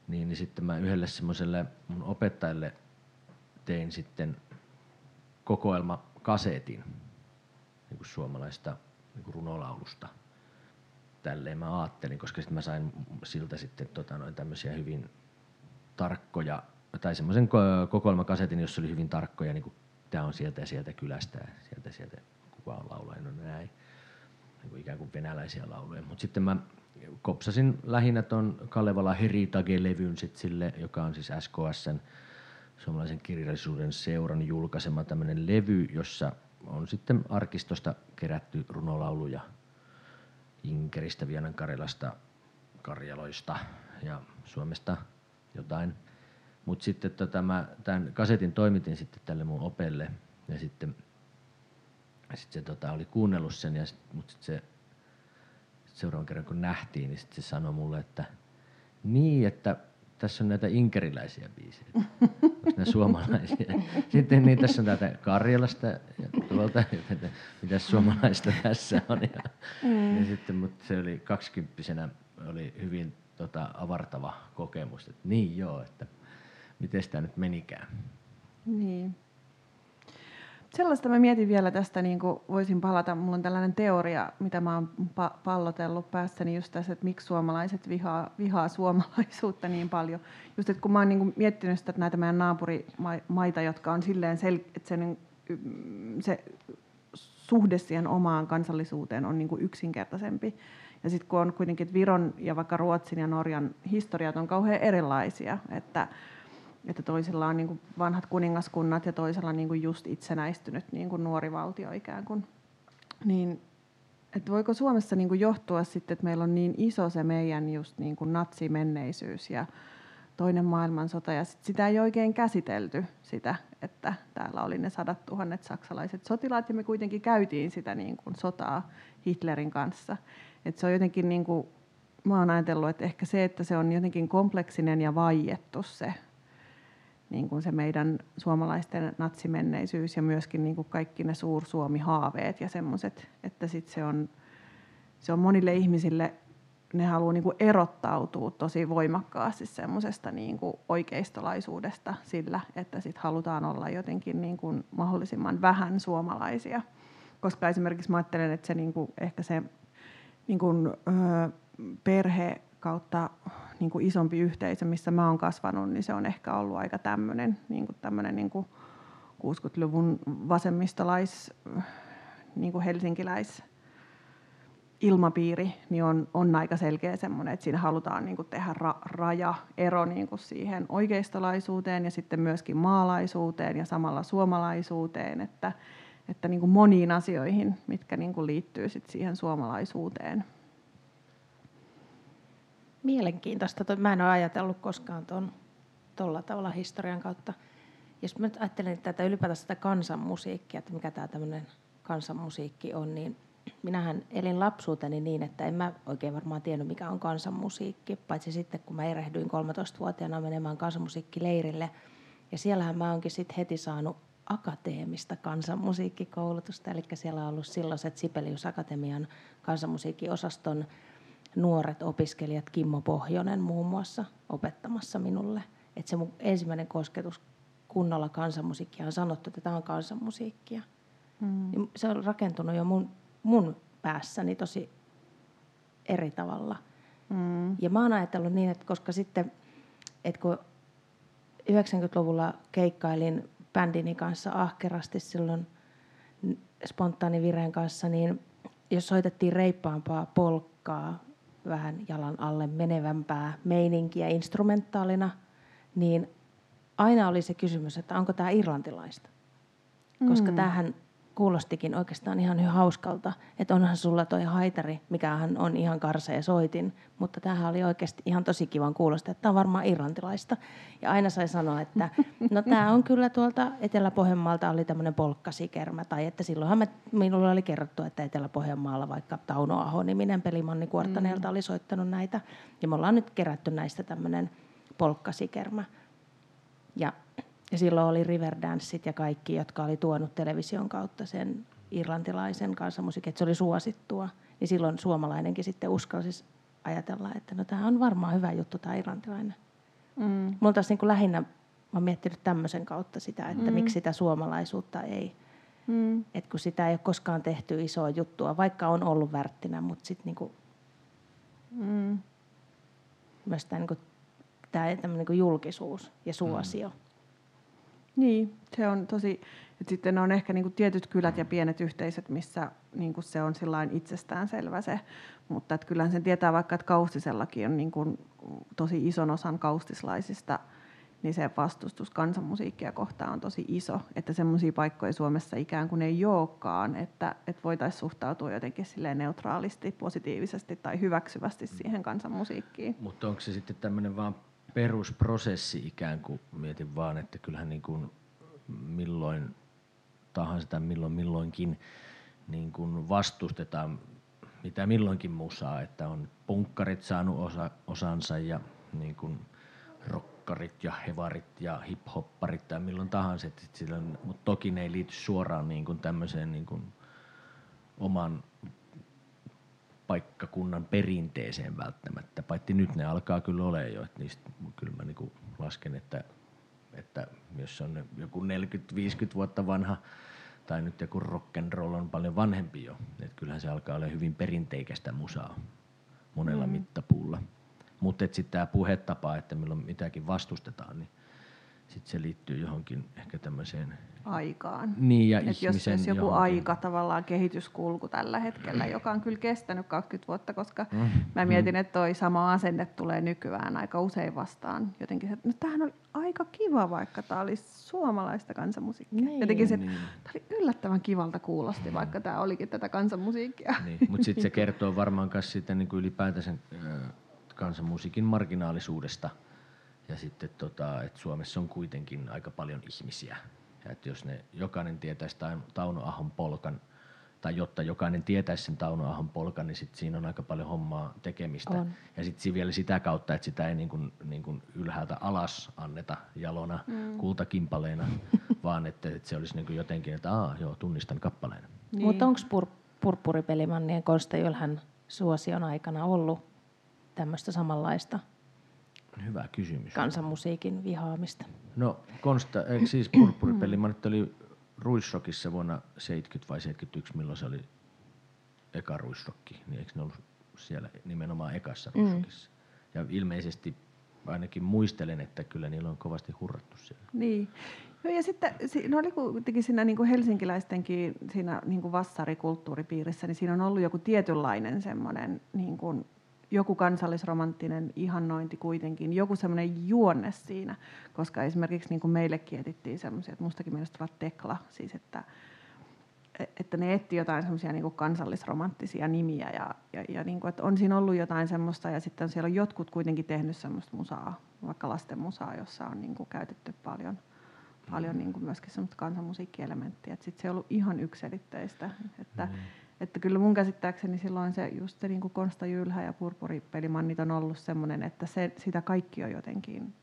niin, niin sitten mä yhdelle semmoiselle mun opettajalle tein sitten kokoelmakasetin niin kuin suomalaista niin kuin runolaulusta. Tälleen mä ajattelin, koska sitten mä sain siltä sitten tota, noin tämmöisiä hyvin tarkkoja, tai semmoisen ko- kokoelmakasetin, jossa oli hyvin tarkkoja, niin kuin tämä on sieltä ja sieltä kylästä sieltä sieltä kuka on laulaja, no näin. Niin kuin ikään kuin venäläisiä lauluja. Mutta sitten mä kopsasin lähinnä ton Kalevala Heritage-levyn sit sille, joka on siis SKSn suomalaisen kirjallisuuden seuran julkaisema tämmöinen levy, jossa on sitten arkistosta kerätty runolauluja Inkeristä, Vienan Karjalasta, Karjaloista ja Suomesta jotain. Mutta sitten tota, mä tämän kasetin toimitin sitten tälle mun opelle ja sitten sit se tota, oli kuunnellut sen, ja sit, mutta sitten se sit seuraavan kerran kun nähtiin, niin sitten se sanoi mulle, että niin, että tässä on näitä inkeriläisiä biisejä. Onko ne suomalaisia? Sitten niin tässä on täältä Karjalasta ja tuolta, että mitä suomalaista tässä on. Ja, mm. ja sitten, mutta se oli kaksikymppisenä oli hyvin tota, avartava kokemus, että niin joo, että miten tämä nyt menikään. Niin. Sellaista mä mietin vielä tästä, niin kuin voisin palata, mulla on tällainen teoria, mitä mä oon pa- pallotellut päässäni just tässä, että miksi suomalaiset vihaa, vihaa suomalaisuutta niin paljon. Just, että kun mä oon niin kuin miettinyt sitä, että näitä meidän naapurimaita, jotka on silleen, sel- että se, niin, se suhde siihen omaan kansallisuuteen on niin kuin yksinkertaisempi. Ja sitten kun on kuitenkin, että Viron ja vaikka Ruotsin ja Norjan historiat on kauhean erilaisia, että että toisella on niin kuin vanhat kuningaskunnat ja toisella niin kuin just itsenäistynyt niin kuin nuori valtio ikään kuin. Niin, että voiko Suomessa niin kuin johtua sitten, että meillä on niin iso se meidän just niin kuin natsimenneisyys ja toinen maailmansota ja sit sitä ei oikein käsitelty sitä, että täällä oli ne sadat tuhannet saksalaiset sotilaat ja me kuitenkin käytiin sitä niin kuin sotaa Hitlerin kanssa. Et se on jotenkin niin kuin, mä oon ajatellut, että ehkä se, että se on jotenkin kompleksinen ja vaiettu se niin kuin se meidän suomalaisten natsimenneisyys ja myöskin niin kuin kaikki ne suursuomi-haaveet ja semmoiset, että sit se on, se on monille ihmisille, ne haluaa niin kuin erottautua tosi voimakkaasti semmoisesta niin kuin oikeistolaisuudesta sillä, että sit halutaan olla jotenkin niin kuin mahdollisimman vähän suomalaisia. Koska esimerkiksi mä ajattelen, että se niin kuin, ehkä se niin kuin, öö, perhe kautta niin kuin isompi yhteisö, missä mä oon kasvanut, niin se on ehkä ollut aika tämmöinen niin niin kuin 60-luvun vasemmistolais, niin kuin helsinkiläis ilmapiiri niin on, on aika selkeä semmoinen, että siinä halutaan niin kuin tehdä ra, raja-ero niin kuin siihen oikeistolaisuuteen ja sitten myöskin maalaisuuteen ja samalla suomalaisuuteen, että, että niin kuin moniin asioihin, mitkä niin kuin liittyy sit siihen suomalaisuuteen. Mielenkiintoista. Mä en ole ajatellut koskaan tuolla tavalla historian kautta. Jos mä nyt ajattelen tätä ylipäätään sitä kansanmusiikkia, että mikä tämä tämmöinen kansanmusiikki on, niin minähän elin lapsuuteni niin, että en mä oikein varmaan tiennyt, mikä on kansanmusiikki, paitsi sitten kun mä erehdyin 13-vuotiaana menemään kansanmusiikkileirille. Ja siellähän mä oonkin sitten heti saanut akateemista kansanmusiikkikoulutusta, eli siellä on ollut silloiset Sibelius Akatemian kansanmusiikkiosaston nuoret opiskelijat, Kimmo Pohjonen muun muassa, opettamassa minulle. Että se mun ensimmäinen kosketus kunnolla kansanmusiikkia on sanottu, että tämä on kansanmusiikkia. Mm. Se on rakentunut jo mun mun päässäni tosi eri tavalla. Mm. Ja mä oon ajatellut niin, että koska sitten, että kun 90-luvulla keikkailin bändini kanssa ahkerasti silloin spontaanivireen kanssa, niin jos soitettiin reippaampaa polkkaa, vähän jalan alle menevämpää meininkiä instrumentaalina, niin aina oli se kysymys, että onko tämä irlantilaista. Koska mm. tämähän kuulostikin oikeastaan ihan hauskalta, että onhan sulla toi haitari, mikä on ihan karsea soitin, mutta tämähän oli oikeasti ihan tosi kivan kuulosta, että tämä on varmaan irlantilaista. Ja aina sai sanoa, että no tämä on kyllä tuolta Etelä-Pohjanmaalta oli tämmöinen polkkasikermä, tai että silloinhan me, minulle oli kerrottu, että Etelä-Pohjanmaalla vaikka Tauno Aho-niminen pelimanni Kuortaneelta mm. oli soittanut näitä, ja me ollaan nyt kerätty näistä tämmöinen polkkasikermä. Ja ja silloin oli Riverdanceit ja kaikki, jotka oli tuonut television kautta sen irlantilaisen kansanmusiikin, että se oli suosittua. Niin silloin suomalainenkin sitten uskalsi ajatella, että no tämä on varmaan hyvä juttu tämä irlantilainen. Mm. Mulla taas niin kuin lähinnä, mä oon miettinyt tämmöisen kautta sitä, että mm. miksi sitä suomalaisuutta ei, mm. että kun sitä ei ole koskaan tehty isoa juttua, vaikka on ollut värttinä, mutta sitten niin kuin, mm. myös tämä, niin niin julkisuus ja suosio. Mm niin, se on tosi, että sitten on ehkä niin kuin tietyt kylät ja pienet yhteisöt, missä niin kuin se on itsestään selvä se, mutta että kyllähän sen tietää vaikka, että Kaustisellakin on niin kuin tosi ison osan kaustislaisista, niin se vastustus kansanmusiikkia kohtaan on tosi iso, että semmoisia paikkoja Suomessa ikään kuin ei olekaan, että, että voitaisiin suhtautua jotenkin silleen neutraalisti, positiivisesti tai hyväksyvästi siihen kansanmusiikkiin. Mutta onko se sitten tämmöinen vaan perusprosessi ikään kuin, mietin vaan, että kyllähän niin kuin milloin tahansa tai milloin milloinkin niin kuin vastustetaan mitä milloinkin musaa, että on punkkarit saanut osa, osansa ja niin kuin rokkarit ja hevarit ja hiphopparit tai milloin tahansa, mutta toki ne ei liity suoraan niin kuin tämmöiseen niin kuin oman paikkakunnan perinteeseen välttämättä, paitsi nyt ne alkaa kyllä olla jo, että niistä kyllä mä niin lasken, että, että jos on joku 40-50 vuotta vanha tai nyt joku roll on paljon vanhempi jo, että kyllähän se alkaa olla hyvin perinteikästä musaa monella mm. mittapuulla. Mutta sitten tämä puhetapa, että milloin mitäkin vastustetaan, niin sitten se liittyy johonkin ehkä tämmöiseen aikaan. Niin, ja Et jos, jos joku johonkin. aika tavallaan kehityskulku tällä hetkellä, joka on kyllä kestänyt 20 vuotta, koska mm. mä mietin, että toi sama asenne tulee nykyään aika usein vastaan. Jotenkin, että no tämähän oli aika kiva, vaikka tämä oli suomalaista kansanmusiikkia. Niin. Jotenkin se, niin. tämä oli yllättävän kivalta kuulosti, vaikka tämä olikin tätä kansanmusiikkia. Niin. Mutta sitten se kertoo varmaan myös siitä niin kuin ylipäätänsä kansanmusiikin marginaalisuudesta – ja sitten, tota, että Suomessa on kuitenkin aika paljon ihmisiä. Ja että jos ne, jokainen tietäisi Tauno Ahon polkan, tai jotta jokainen tietäisi sen Tauno Ahon polkan, niin sit siinä on aika paljon hommaa tekemistä. On. Ja sitten vielä sitä kautta, että sitä ei niin kuin, niin kuin ylhäältä alas anneta jalona mm. kultakimpaleena, vaan että, että se olisi niin kuin jotenkin, että Aa, joo, tunnistan kappaleen. Niin. Mutta onko pur, purppuripelimannien Konsta Ylhän suosion aikana ollut tämmöistä samanlaista Hyvä kysymys. Kansanmusiikin vihaamista. No Konsta, eikö siis Purppuripelimanit oli Ruissokissa vuonna 70 vai 71, milloin se oli eka Ruissokki, niin eikö ne ollut siellä nimenomaan ekassa Mm. Russukissa. Ja ilmeisesti ainakin muistelen, että kyllä niillä on kovasti hurrattu siellä. Niin. No ja sitten siinä oli kuitenkin siinä niin kuin helsinkiläistenkin siinä niin kuin vassarikulttuuripiirissä, niin siinä on ollut joku tietynlainen semmoinen niin kuin joku kansallisromanttinen ihannointi kuitenkin, joku semmoinen juonne siinä, koska esimerkiksi niin kuin meillekin etittiin semmoisia, että mustakin mielestä ovat Tekla, siis että, että ne etti jotain semmoisia niin kansallisromanttisia nimiä ja, ja, ja niin kuin, että on siinä ollut jotain semmoista ja sitten siellä on jotkut kuitenkin tehnyt semmoista musaa, vaikka lasten musaa, jossa on niin kuin käytetty paljon, paljon niin kuin myöskin semmoista kansanmusiikkielementtiä. Sitten se ei ollut ihan ykselitteistä. Että, mm. Että kyllä mun käsittääkseni silloin se just se niin kuin Konsta Jylhä ja Purpuripelimannit on ollut semmoinen, että se, sitä kaikki on jotenkin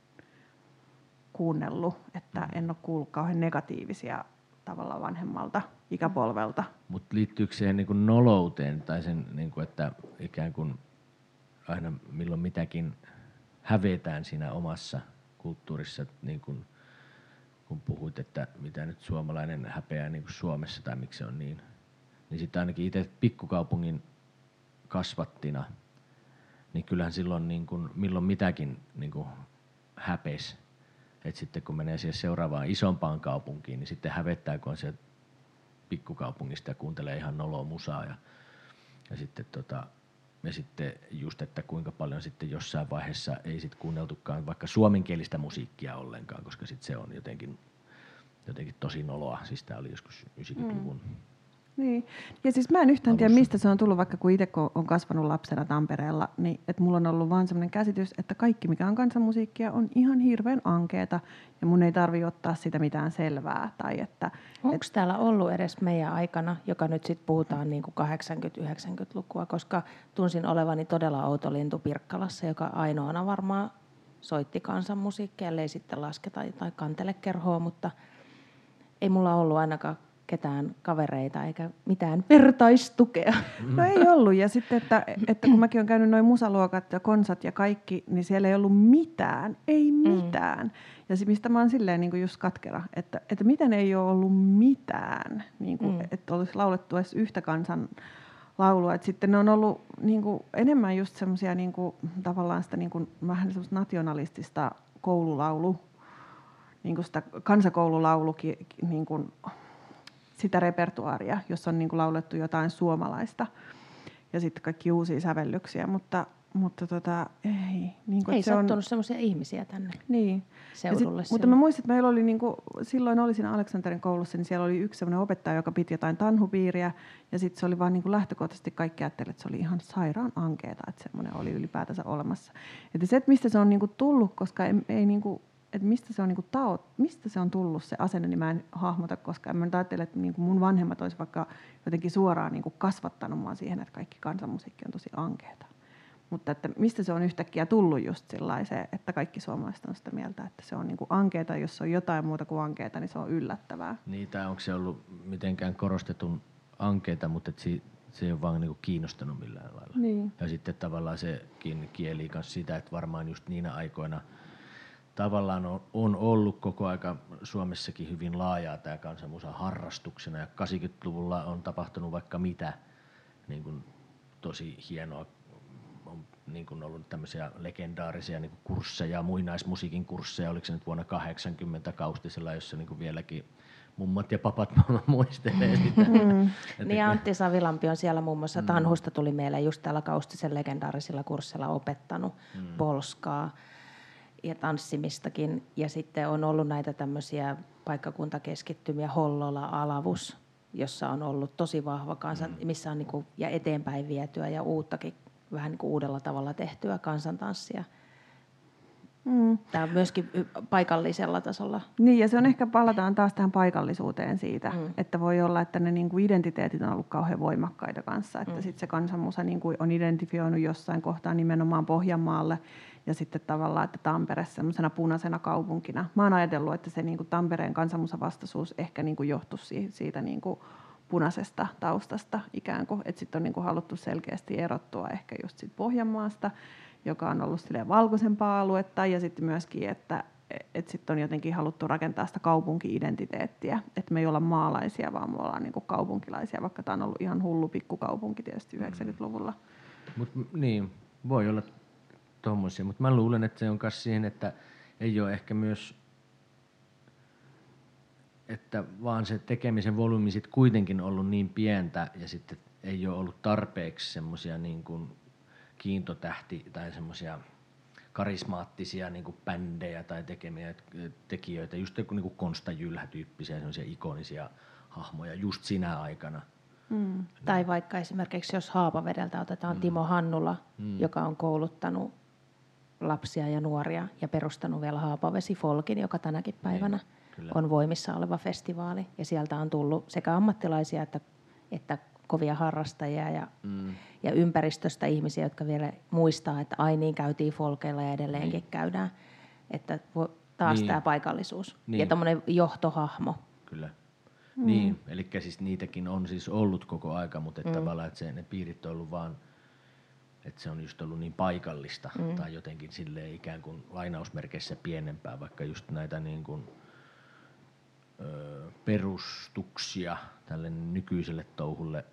kuunnellut, että mm. en ole kuullut kauhean negatiivisia tavalla vanhemmalta ikäpolvelta. Mutta liittyykö siihen niin kuin nolouteen tai sen, niin kuin, että ikään kuin aina milloin mitäkin hävetään siinä omassa kulttuurissa, niin kuin, kun puhuit, että mitä nyt suomalainen häpeää niin kuin Suomessa tai miksi se on niin, niin sitten ainakin itse pikkukaupungin kasvattina, niin kyllähän silloin niin kuin, milloin mitäkin niin kuin häpes. Et sitten kun menee siihen seuraavaan isompaan kaupunkiin, niin sitten hävettää, kun on se pikkukaupungista ja kuuntelee ihan noloa musaa. Ja, ja sitten tota, ja sitten just, että kuinka paljon sitten jossain vaiheessa ei sitten kuunneltukaan vaikka suomenkielistä musiikkia ollenkaan, koska sitten se on jotenkin, jotenkin tosi noloa. Siis tämä oli joskus 90-luvun mm. Niin. Ja siis mä en yhtään tiedä, mistä se on tullut, vaikka kun itse on kasvanut lapsena Tampereella, niin että mulla on ollut vaan sellainen käsitys, että kaikki mikä on kansanmusiikkia on ihan hirveän ankeeta ja mun ei tarvi ottaa sitä mitään selvää. Tai että, Onko et... täällä ollut edes meidän aikana, joka nyt sitten puhutaan niin 80-90-lukua, koska tunsin olevani todella outo lintu Pirkkalassa, joka ainoana varmaan soitti kansanmusiikkia, ellei sitten lasketa tai kantelekerhoa, mutta ei mulla ollut ainakaan ketään kavereita eikä mitään vertaistukea. No ei ollut. Ja sitten, että, että kun mäkin olen käynyt noin musaluokat ja konsat ja kaikki, niin siellä ei ollut mitään. Ei mm. mitään. Mm. Ja se, mistä mä oon silleen niin kuin just katkera, että, että miten ei ole ollut mitään, niin kuin, mm. että olisi laulettu edes yhtä kansan laulua. Et sitten ne on ollut niin kuin, enemmän just semmoisia niin kuin, tavallaan sitä niin kuin, vähän semmoista nationalistista koululaulu, niin kuin sitä kansakoululaulukin niin kuin, sitä repertuaaria, jossa on niin kuin laulettu jotain suomalaista ja sitten kaikki uusia sävellyksiä, mutta, mutta tota, ei. Niin kuin, ei se sattunut on... semmoisia ihmisiä tänne niin. seudulle. Sit, mutta mä muistan, että meillä oli, niin kuin, silloin oli siinä Aleksanterin koulussa, niin siellä oli yksi semmoinen opettaja, joka piti jotain tanhupiiriä ja sitten se oli vaan niin kuin lähtökohtaisesti kaikki ajattelivat, että se oli ihan sairaan ankeeta, että semmoinen oli ylipäätänsä olemassa. Että se, että mistä se on niin kuin tullut, koska ei, ei niin kuin, että mistä se on niin kuin tao, mistä se on tullut se asenne, niin mä en hahmota, koska en mä nyt ajattele, että niin kuin mun vanhemmat olisi vaikka jotenkin suoraan niin kuin kasvattanut mua siihen, että kaikki kansanmusiikki on tosi ankeeta. Mutta että mistä se on yhtäkkiä tullut just sellaiseen, että kaikki suomalaiset on sitä mieltä, että se on niin kuin ankeeta, jos se on jotain muuta kuin ankeeta, niin se on yllättävää. Niin, tai onko se ollut mitenkään korostetun ankeeta, mutta et si, se ei ole vaan niinku kiinnostanut millään lailla. Niin. Ja sitten tavallaan se kieli myös sitä, että varmaan just niinä aikoina – tavallaan on, on ollut koko aika Suomessakin hyvin laajaa tämä kansanmusa harrastuksena ja 80-luvulla on tapahtunut vaikka mitä niin kuin tosi hienoa. On niin kuin ollut tämmöisiä legendaarisia niin kuin kursseja, muinaismusiikin kursseja, oliko se nyt vuonna 80 Kaustisella, jossa niin kuin vieläkin mummat ja papat muistelee sitä. Mm. niin Antti Savilampi on siellä muun muassa, mm. Tanhusta tuli meille just täällä Kaustisen legendaarisilla kursseilla opettanut mm. polskaa ja tanssimistakin. Ja sitten on ollut näitä tämmöisiä paikkakuntakeskittymiä, Hollola, Alavus, jossa on ollut tosi vahva kansan, mm. missä on niinku, ja eteenpäin vietyä ja uuttakin vähän niinku uudella tavalla tehtyä kansantanssia. Mm. Tämä on myöskin paikallisella tasolla. Niin, ja se on ehkä, palataan taas tähän paikallisuuteen siitä, mm. että voi olla, että ne niin kuin identiteetit on ollut kauhean voimakkaita kanssa, että mm. sitten se kansanmusa niin kuin on identifioinut jossain kohtaa nimenomaan Pohjanmaalle, ja sitten tavallaan, että Tampere semmoisena punaisena kaupunkina. Mä oon ajatellut, että se niin kuin Tampereen kansanmusavastaisuus ehkä niin kuin johtuisi siitä niin kuin punaisesta taustasta ikään kuin, että sitten on niin kuin haluttu selkeästi erottua ehkä just siitä Pohjanmaasta, joka on ollut valkoisempaa aluetta ja sitten myöskin, että että sitten on jotenkin haluttu rakentaa sitä kaupunki-identiteettiä, että me ei olla maalaisia, vaan me ollaan niin kuin kaupunkilaisia, vaikka tämä on ollut ihan hullu pikkukaupunki tietysti 90-luvulla. Mut, m- niin, voi olla tommosia, mutta mä luulen, että se on myös siihen, että ei ole ehkä myös, että vaan se tekemisen volyymi sit kuitenkin ollut niin pientä ja sitten ei ole ollut tarpeeksi semmoisia niin kuin kiintotähti tai semmoisia karismaattisia niin kuin bändejä tai tekemiä, tekijöitä, just niin kuin Konsta Jylhä-tyyppisiä semmoisia ikonisia hahmoja just sinä aikana. Mm. Tai vaikka esimerkiksi jos Haapavedeltä otetaan mm. Timo Hannula, mm. joka on kouluttanut lapsia ja nuoria ja perustanut vielä Haapavesi Folkin, joka tänäkin niin, päivänä niin, on voimissa oleva festivaali. Ja sieltä on tullut sekä ammattilaisia että, että kovia harrastajia ja, mm. ja ympäristöstä ihmisiä, jotka vielä muistaa, että ai niin käytiin folkeilla ja edelleenkin niin. käydään. Että taas niin. tämä paikallisuus niin. ja tämmöinen johtohahmo. Kyllä. Mm. Niin, eli siis niitäkin on siis ollut koko aika, mutta että mm. tavallaan, että se, ne piirit on ollut vaan, että se on just ollut niin paikallista mm. tai jotenkin sille ikään kuin lainausmerkeissä pienempää, vaikka just näitä niin kuin, ö, perustuksia tälle nykyiselle touhulle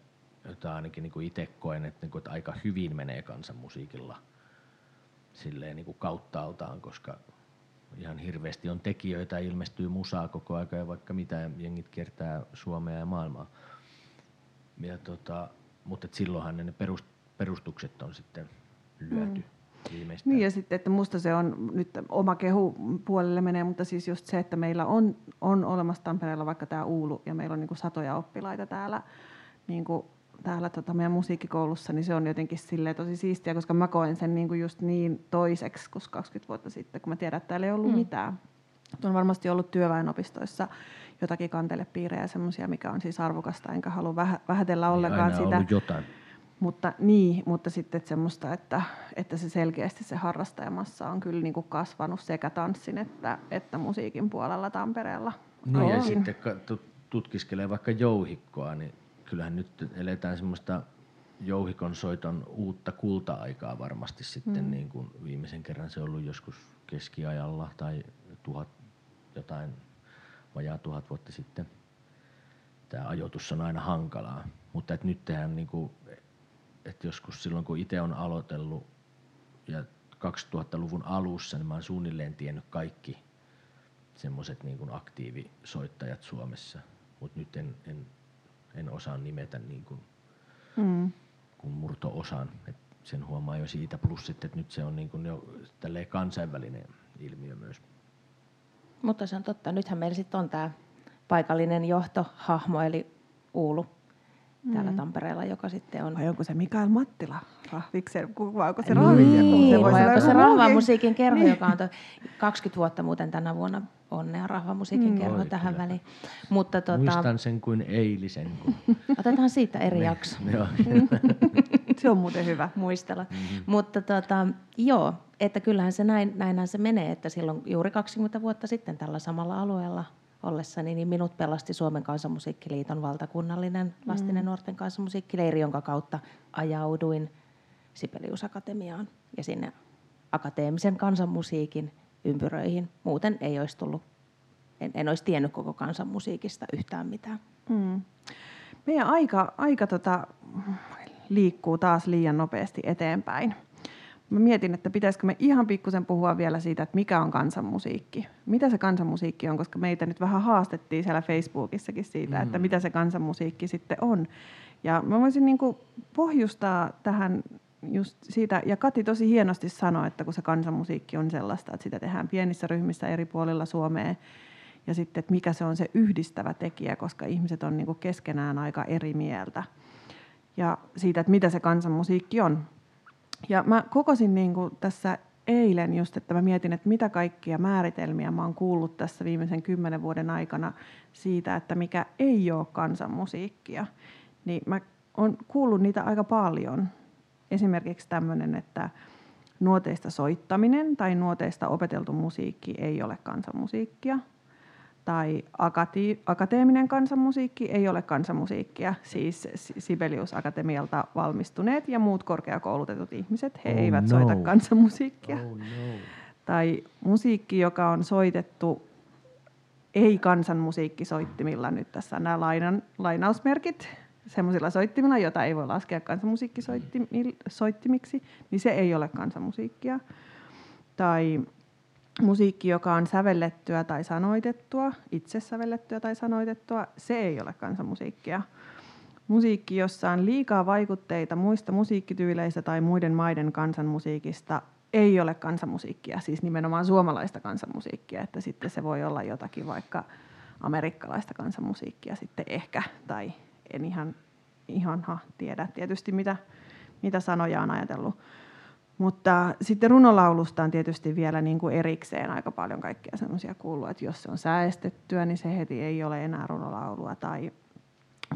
jota ainakin niin itse koen, että, niin kuin, että aika hyvin menee kansanmusiikilla silleen niin kuin kauttaaltaan, koska ihan hirveästi on tekijöitä, ilmestyy musaa koko aika ja vaikka mitä jengit kiertää Suomea ja maailmaa. Ja tota, mutta silloinhan ne perust, perustukset on sitten lyöty. Mm. Niin ja sitten, että musta se on nyt oma kehu puolelle menee, mutta siis just se, että meillä on, on olemassa Tampereella vaikka tämä Uulu ja meillä on niin satoja oppilaita täällä niin täällä tota meidän musiikkikoulussa, niin se on jotenkin silleen tosi siistiä, koska mä koen sen niin kuin just niin toiseksi kuin 20 vuotta sitten, kun mä tiedän, että täällä ei ollut mm. mitään. On varmasti ollut työväenopistoissa jotakin kantelepiirejä semmoisia, mikä on siis arvokasta, enkä halua vähä, vähätellä niin ollenkaan aina sitä. Ollut jotain. Mutta niin, mutta sitten että semmoista, että, että se selkeästi se harrastajamassa on kyllä niin kuin kasvanut sekä tanssin että, että musiikin puolella Tampereella. No ja sitten tutkiskelee vaikka jouhikkoa, niin kyllähän nyt eletään semmoista jouhikon soiton uutta kulta-aikaa varmasti sitten, mm. niin kuin viimeisen kerran se on ollut joskus keskiajalla tai tuhat, jotain vajaa tuhat vuotta sitten. Tämä ajoitus on aina hankalaa, mutta et nyt tehdään niin kuin, että joskus silloin kun itse on aloitellut ja 2000-luvun alussa, niin mä oon suunnilleen tiennyt kaikki semmoiset niin aktiivisoittajat Suomessa, mutta nyt en, en en osaa nimetä niin kuin, mm. kuin murto-osan. Et sen huomaa jo siitä, plus sitten, että nyt se on niin kuin jo kansainvälinen ilmiö myös. Mutta se on totta. Nythän meillä sitten on tämä paikallinen johtohahmo, eli Uulu täällä mm. Tampereella, joka sitten on... Vai onko se Mikael Mattila rahviksen, vai onko se Niin, se vai onko se rahvamusiikin kerho, niin. joka on to, 20 vuotta muuten tänä vuonna onnea rahvamusiikin mm. kerho Oi, tähän kyllä. väliin. Mutta, tota, Muistan sen kuin eilisen. Kun... Otetaan siitä eri Me, jakso. Joo. se on muuten hyvä. Muistella. Mm-hmm. Mutta tota, joo, että kyllähän se näin, näinhän se menee, että silloin juuri 20 vuotta sitten tällä samalla alueella ollessani, niin minut pelasti Suomen kansanmusiikkiliiton valtakunnallinen lasten ja mm. nuorten kansanmusiikkileiri, jonka kautta ajauduin Sibelius Akatemiaan ja sinne akateemisen kansanmusiikin ympyröihin. Muuten ei olisi tullut, en, en olisi tiennyt koko kansanmusiikista yhtään mitään. Mm. Meidän aika, aika tota, liikkuu taas liian nopeasti eteenpäin. Mä mietin, että pitäisikö me ihan pikkusen puhua vielä siitä, että mikä on kansanmusiikki. Mitä se kansanmusiikki on, koska meitä nyt vähän haastettiin siellä Facebookissakin siitä, mm. että mitä se kansanmusiikki sitten on. Ja mä voisin niin pohjustaa tähän just siitä, ja Kati tosi hienosti sanoi, että kun se kansanmusiikki on sellaista, että sitä tehdään pienissä ryhmissä eri puolilla Suomea, ja sitten, että mikä se on se yhdistävä tekijä, koska ihmiset on niin keskenään aika eri mieltä. Ja siitä, että mitä se kansanmusiikki on. Ja mä kokosin niin kuin tässä eilen just, että mä mietin, että mitä kaikkia määritelmiä mä oon kuullut tässä viimeisen kymmenen vuoden aikana siitä, että mikä ei ole kansanmusiikkia. Niin mä oon kuullut niitä aika paljon. Esimerkiksi tämmöinen, että nuoteista soittaminen tai nuoteista opeteltu musiikki ei ole kansanmusiikkia – tai akati, akateeminen kansanmusiikki ei ole kansanmusiikkia, siis Sibelius Akatemialta valmistuneet ja muut korkeakoulutetut ihmiset, he oh eivät no. soita kansanmusiikkia. Oh no. Tai musiikki, joka on soitettu ei kansanmusiikkisoittimilla, nyt tässä nämä lainan, lainausmerkit, semmoisilla soittimilla, jota ei voi laskea kansanmusiikkisoittimiksi, niin se ei ole kansanmusiikkia. Tai musiikki, joka on sävellettyä tai sanoitettua, itse sävellettyä tai sanoitettua, se ei ole kansanmusiikkia. Musiikki, jossa on liikaa vaikutteita muista musiikkityyleistä tai muiden maiden kansanmusiikista, ei ole kansanmusiikkia, siis nimenomaan suomalaista kansanmusiikkia, että sitten se voi olla jotakin vaikka amerikkalaista kansanmusiikkia sitten ehkä, tai en ihan, ihan tiedä tietysti mitä, mitä sanoja on ajatellut. Mutta sitten runolaulusta on tietysti vielä niin kuin erikseen aika paljon kaikkia semmoisia kuuluu, että jos se on säästettyä, niin se heti ei ole enää runolaulua. Tai,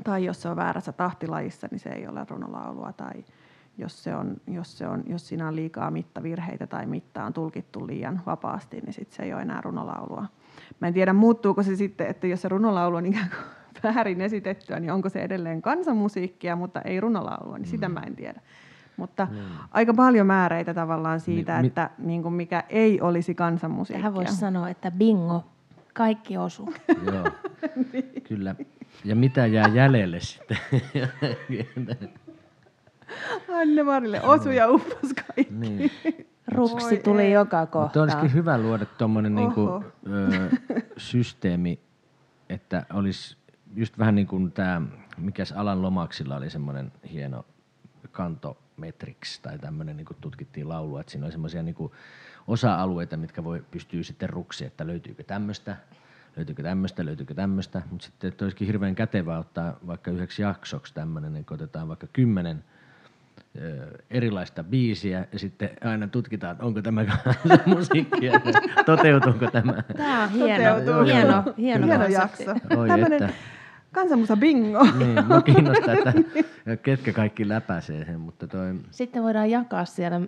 tai jos se on väärässä tahtilajissa, niin se ei ole runolaulua. Tai jos, se on, jos, se on, jos siinä on liikaa mittavirheitä tai mitta on tulkittu liian vapaasti, niin sitten se ei ole enää runolaulua. Mä en tiedä, muuttuuko se sitten, että jos se runolaulu on ikään kuin väärin esitettyä, niin onko se edelleen kansanmusiikkia, mutta ei runolaulua, niin sitä mm. mä en tiedä. Mutta mm. aika paljon määreitä tavallaan siitä, niin, että mi- niin kuin mikä ei olisi kansanmusiikkia. Tähän voisi sanoa, että bingo, kaikki osuu. Joo, niin. kyllä. Ja mitä jää jäljelle sitten? Anne Marille osu ja uppos kaikki. Niin. Ruksi Voi tuli ei. joka kohta. Mutta olisikin hyvä luoda tuommoinen niinku, systeemi, että olisi just vähän niin kuin tämä, mikäs Alan Lomaksilla oli semmoinen hieno kanto Metrix tai tämmöinen, niin kuin tutkittiin laulua, että siinä on semmoisia niin osa-alueita, mitkä voi, pystyy sitten ruksi, että löytyykö tämmöistä, löytyykö tämmöistä, löytyykö tämmöistä, mutta sitten että olisikin hirveän kätevää ottaa vaikka yhdeksi jaksoksi tämmöinen, niin otetaan vaikka kymmenen erilaista biisiä ja sitten aina tutkitaan, että onko tämä musiikkia, toteutuuko tämä. Tämä on hieno, Toteutuu. hieno, hieno, hieno jakso. Oi, että. Kansanmusa bingo. Niin, mä kiinnostaa, että ketkä kaikki läpäisee sen. Mutta toi... Sitten voidaan jakaa siellä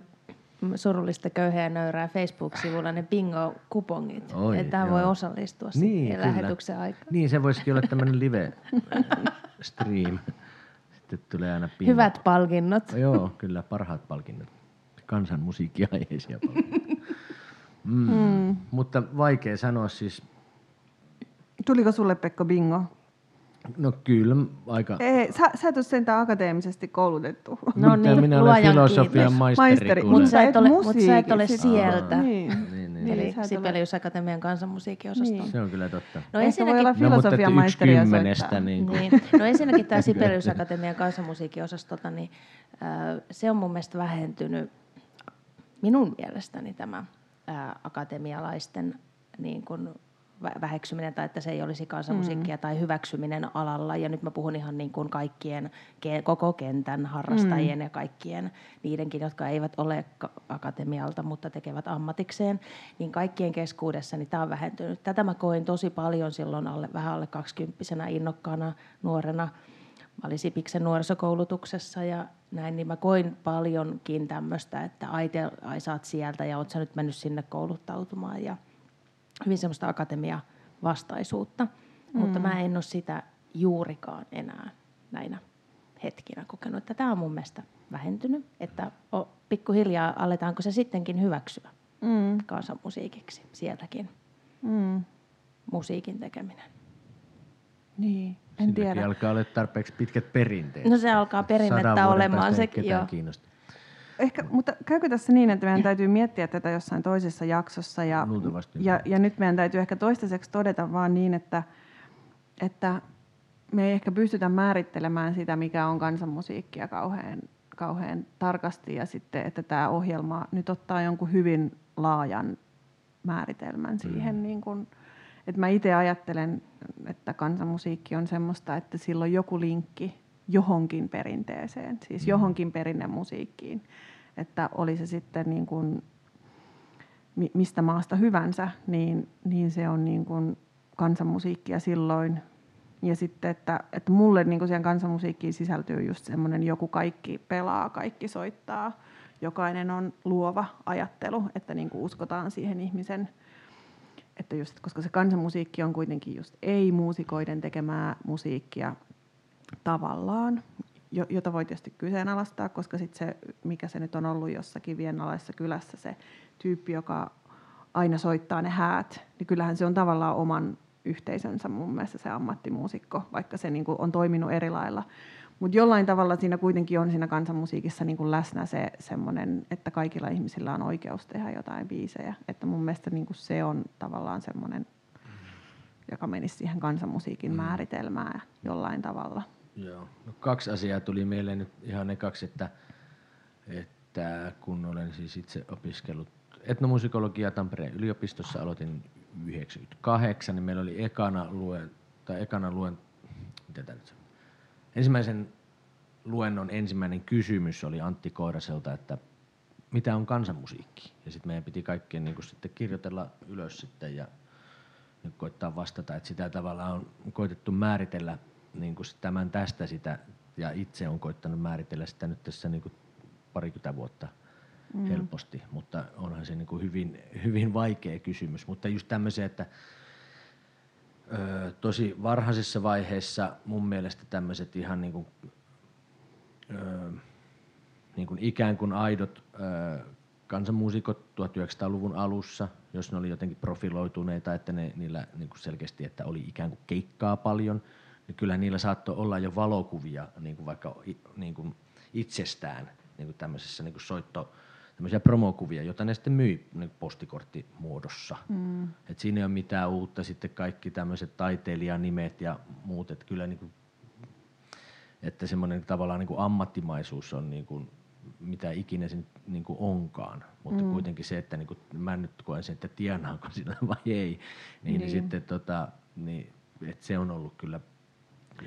surullista köyhää nöyrää Facebook-sivulla ne bingo-kupongit. Oi, että tähän voi osallistua niin, lähetyksen aikana. Niin, se voisikin olla tämmöinen live-stream. Sitten tulee aina bingo. Hyvät palkinnot. Joo, kyllä, parhaat palkinnot. Kansan musiikkiaiheisia palkinnot. Mm. Mm. Mutta vaikea sanoa siis. Tuliko sulle Pekka bingo? No kyllä, aika... Ei, sä, sä et ole sentään akateemisesti koulutettu. No niin, minä olen filosofian maisteri. maisteri. Mutta sä, et ole, mut sä et ole sieltä. Niin. niin, niin. Eli Sibelius Akatemian kansanmusiikin osasto. Niin. Se on kyllä totta. No ensinnäkin, voi olla filosofian no, maisteri niin, niin. No ensinnäkin tämä Sibelius Akatemian kansanmusiikin osastolta, niin äh, se on mun mielestä vähentynyt minun mielestäni tämä äh, akatemialaisten niin kuin väheksyminen tai että se ei olisi kansanmusiikkia mm. tai hyväksyminen alalla. Ja nyt mä puhun ihan niin kuin kaikkien, koko kentän harrastajien mm. ja kaikkien niidenkin, jotka eivät ole akatemialta, mutta tekevät ammatikseen, niin kaikkien keskuudessa niin tämä on vähentynyt. Tätä mä koin tosi paljon silloin alle, vähän alle kaksikymppisenä innokkaana nuorena. Mä olin Sipiksen nuorisokoulutuksessa ja näin, niin mä koin paljonkin tämmöistä, että ai, te, ai oot sieltä ja oot sä nyt mennyt sinne kouluttautumaan ja – hyvin semmoista akatemia-vastaisuutta, mm. mutta mä en ole sitä juurikaan enää näinä hetkinä kokenut. Että tämä on mun mielestä vähentynyt, että pikkuhiljaa aletaanko se sittenkin hyväksyä mm. kansanmusiikiksi sieltäkin mm. musiikin tekeminen. Niin, en tiedä. alkaa olla tarpeeksi pitkät perinteet. No se alkaa perinnettä olemaan. Se, joo. Kiinnostaa ehkä, mutta käykö tässä niin, että meidän täytyy miettiä tätä jossain toisessa jaksossa ja, ja, ja nyt meidän täytyy ehkä toistaiseksi todeta vaan niin, että, että me ei ehkä pystytä määrittelemään sitä, mikä on kansanmusiikkia kauhean, kauhean tarkasti ja sitten, että tämä ohjelma nyt ottaa jonkun hyvin laajan määritelmän siihen. Mm. Niin kun, että mä itse ajattelen, että kansanmusiikki on semmoista, että sillä on joku linkki johonkin perinteeseen, siis mm. johonkin perinnemusiikkiin että oli se sitten niin kuin mistä maasta hyvänsä, niin, niin se on niin kuin kansanmusiikkia silloin. Ja sitten, että, että mulle niin kuin siihen kansanmusiikkiin sisältyy just semmoinen joku kaikki pelaa, kaikki soittaa, jokainen on luova ajattelu, että niin kuin uskotaan siihen ihmisen, että just, koska se kansanmusiikki on kuitenkin just ei-muusikoiden tekemää musiikkia tavallaan, jota voi tietysti kyseenalaistaa, koska sit se, mikä se nyt on ollut jossakin vienalaisessa kylässä, se tyyppi, joka aina soittaa ne häät, niin kyllähän se on tavallaan oman, yhteisönsä mun mielestä se ammattimuusikko, vaikka se niin on toiminut eri lailla. Mutta jollain tavalla siinä kuitenkin on siinä kansanmusiikissa niin kuin läsnä se semmoinen, että kaikilla ihmisillä on oikeus tehdä jotain biisejä. Että mun mielestä niin kuin se on tavallaan semmoinen, joka menisi siihen kansanmusiikin mm. määritelmään jollain tavalla. Joo. No, kaksi asiaa tuli mieleen nyt ihan ne kaksi, että, että kun olen siis itse opiskellut etnomusikologia Tampereen yliopistossa, aloitin 98, niin meillä oli ekana luen, tai ekana luen, mitä tämä nyt Ensimmäisen luennon ensimmäinen kysymys oli Antti Koiraselta, että mitä on kansanmusiikki? Ja sitten meidän piti kaikkien niin sitten kirjoitella ylös sitten ja nyt koittaa vastata, että sitä tavalla on koitettu määritellä niin kuin tämän tästä sitä, ja itse on koittanut määritellä sitä nyt tässä niin kuin parikymmentä vuotta mm. helposti, mutta onhan se niin kuin hyvin, hyvin vaikea kysymys. Mutta just tämmöisiä, että ö, tosi varhaisessa vaiheessa mun mielestä tämmöiset ihan niin kuin, ö, niin kuin ikään kuin aidot ö, kansanmuusikot 1900-luvun alussa, jos ne oli jotenkin profiloituneita, että ne, niillä niin kuin selkeästi, että oli ikään kuin keikkaa paljon, niin kyllä niillä saattoi olla jo valokuvia niin kuin vaikka niin kuin itsestään niin kuin tämmöisessä niin kuin soitto, tämmöisiä promokuvia, joita ne sitten myi niin postikorttimuodossa. Mm. Et siinä ei ole mitään uutta, sitten kaikki tämmöiset taiteilijanimet ja muut, että kyllä niin kuin, että semmoinen tavallaan niin kuin ammattimaisuus on niin kuin mitä ikinä se niin kuin onkaan. Mutta mm. kuitenkin se, että niin kuin, mä nyt koen sen, että tienaanko sillä vai ei, niin, niin. niin sitten tota, niin, että se on ollut kyllä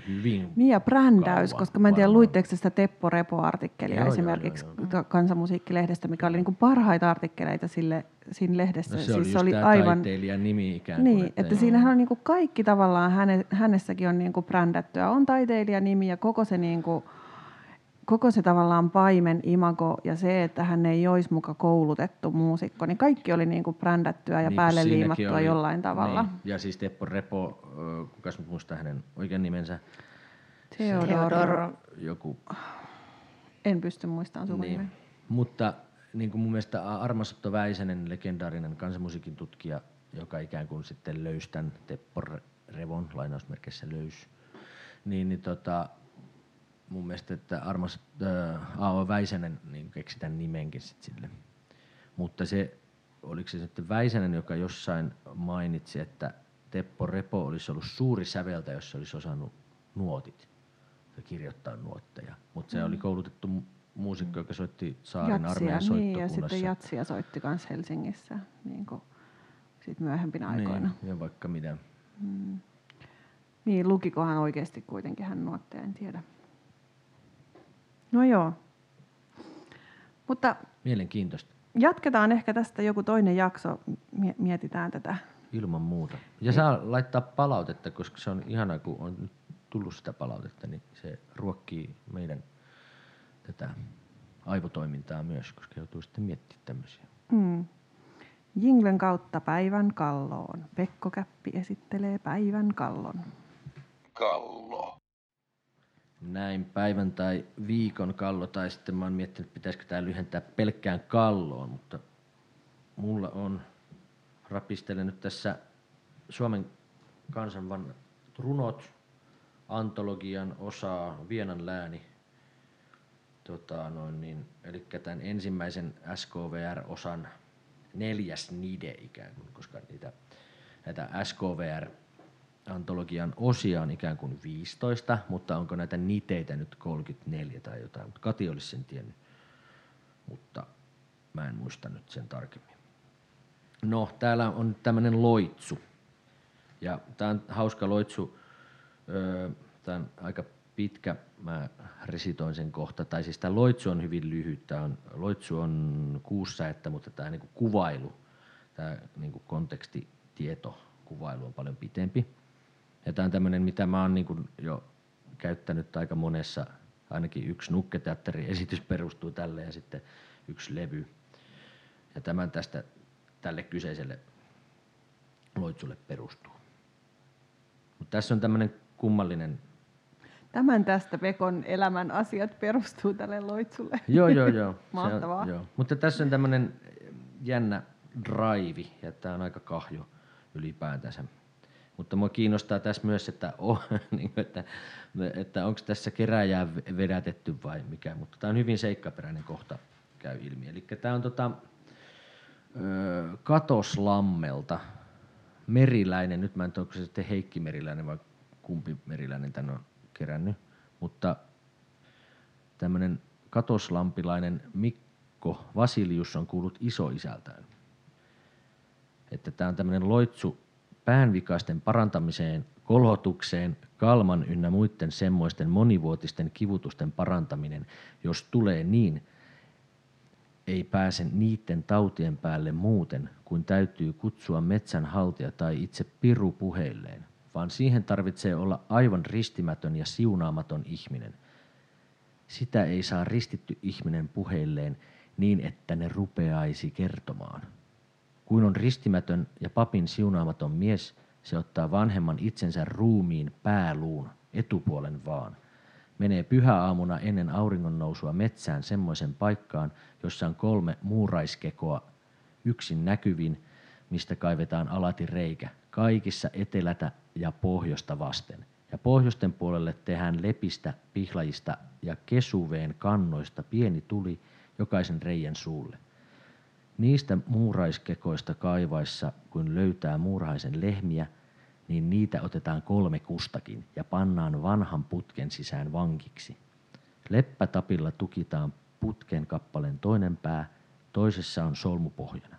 hyvin Niin ja brändäys, kauan, koska mä en tiedä, luitteko sitä Teppo Repo-artikkelia joo, esimerkiksi joo, joo, joo. kansanmusiikkilehdestä, mikä oli niin kuin parhaita artikkeleita sille, siinä lehdessä. No se siis oli, se oli aivan nimi ikään kuin. Niin, että, että siinähän on niin kuin kaikki tavallaan, häne, hänessäkin on niin kuin brändättyä. On taiteilijanimi ja koko se niin kuin, koko se tavallaan paimen imago ja se, että hän ei olisi muka koulutettu muusikko, niin kaikki oli niin kuin brändättyä ja niin päälle liimattua oli, jollain tavalla. Niin. Ja siis Teppo Repo, kuka nyt muistaa hänen oikean nimensä? Theodor. Joku. En pysty muistamaan sun niin. Mutta niin kuin mun mielestä Armasotto Väisänen, legendaarinen kansanmusiikin tutkija, joka ikään kuin sitten löysi tämän Teppo Revon, lainausmerkeissä löys, niin, niin tota, mun mielestä, että Armas äh, A.O. Väisänen niin keksi tämän nimenkin sit sille. Mutta se, oliko se sitten Väisänen, joka jossain mainitsi, että Teppo Repo olisi ollut suuri säveltä, jos se olisi osannut nuotit ja kirjoittaa nuotteja. Mutta se mm. oli koulutettu muusikko, joka soitti Saarin armeijan niin, ja sitten jatsia soitti myös Helsingissä niin kuin sit myöhempinä aikoina. Niin, ja vaikka mitä. Mm. Niin, lukikohan oikeasti kuitenkin hän nuotteja, en tiedä. No joo. Mutta Mielenkiintoista. Jatketaan ehkä tästä joku toinen jakso, mietitään tätä. Ilman muuta. Ja saa laittaa palautetta, koska se on ihanaa, kun on nyt tullut sitä palautetta, niin se ruokkii meidän tätä aivotoimintaa myös, koska joutuu sitten miettimään tämmöisiä. Mm. Jinglen kautta päivän kalloon. Pekko Käppi esittelee päivän kallon. Kallo näin päivän tai viikon kallo, tai sitten mä oon miettinyt, pitäisikö tämä lyhentää pelkkään kalloon, mutta mulla on, rapistelen nyt tässä Suomen kansan runot, antologian osaa, Vienan lääni, tota, noin niin, eli tämän ensimmäisen SKVR-osan neljäs nide ikään kuin, koska niitä, näitä SKVR antologian osia on ikään kuin 15, mutta onko näitä niteitä nyt 34 tai jotain, mutta Kati olisi sen tiennyt, mutta mä en muista nyt sen tarkemmin. No, täällä on tämmöinen loitsu. Ja tämä on hauska loitsu. Tämä on aika pitkä, mä resitoin sen kohta. Tai siis tämä loitsu on hyvin lyhyt. Tämä on, loitsu on kuussäettä, mutta tämä niinku kuvailu, tämä niinku kontekstitieto, kuvailu on paljon pitempi. Ja tämä on tämmöinen, mitä mä oon niin jo käyttänyt aika monessa, ainakin yksi nukketeatteriesitys perustuu tälle ja sitten yksi levy. Ja tämän tästä tälle kyseiselle loitsulle perustuu. Mutta tässä on tämmöinen kummallinen... Tämän tästä Pekon elämän asiat perustuu tälle loitsulle. Joo, joo, joo. Mahtavaa. On, joo. Mutta tässä on tämmöinen jännä drive, ja tämä on aika kahjo ylipäätänsä Mutta mua kiinnostaa tässä myös, että, oh, niin että, että onko tässä keräjää vedätetty vai mikä, mutta tämä on hyvin seikkaperäinen kohta käy ilmi. Eli tämä on tota, Katoslammelta, Meriläinen, nyt mä en tiedä, onko se sitten Heikki Meriläinen vai kumpi Meriläinen tän on kerännyt, mutta tämmöinen katoslampilainen Mikko Vasilius on kuullut isoisältään. Että tämä on tämmöinen loitsu päänvikaisten parantamiseen, kolhotukseen, kalman ynnä muiden semmoisten monivuotisten kivutusten parantaminen, jos tulee niin, ei pääse niiden tautien päälle muuten, kuin täytyy kutsua metsän haltija tai itse piru puheilleen, vaan siihen tarvitsee olla aivan ristimätön ja siunaamaton ihminen. Sitä ei saa ristitty ihminen puheilleen niin, että ne rupeaisi kertomaan. Kuin on ristimätön ja papin siunaamaton mies, se ottaa vanhemman itsensä ruumiin pääluun, etupuolen vaan. Menee pyhäaamuna ennen auringon nousua metsään semmoisen paikkaan, jossa on kolme muuraiskekoa yksin näkyvin, mistä kaivetaan alati reikä, kaikissa etelätä ja pohjoista vasten. Ja pohjoisten puolelle tehdään lepistä, pihlajista ja kesuveen kannoista pieni tuli jokaisen reijän suulle. Niistä muuraiskekoista kaivaissa, kun löytää muuraisen lehmiä, niin niitä otetaan kolme kustakin ja pannaan vanhan putken sisään vankiksi. Leppätapilla tukitaan putken kappaleen toinen pää, toisessa on solmupohjana.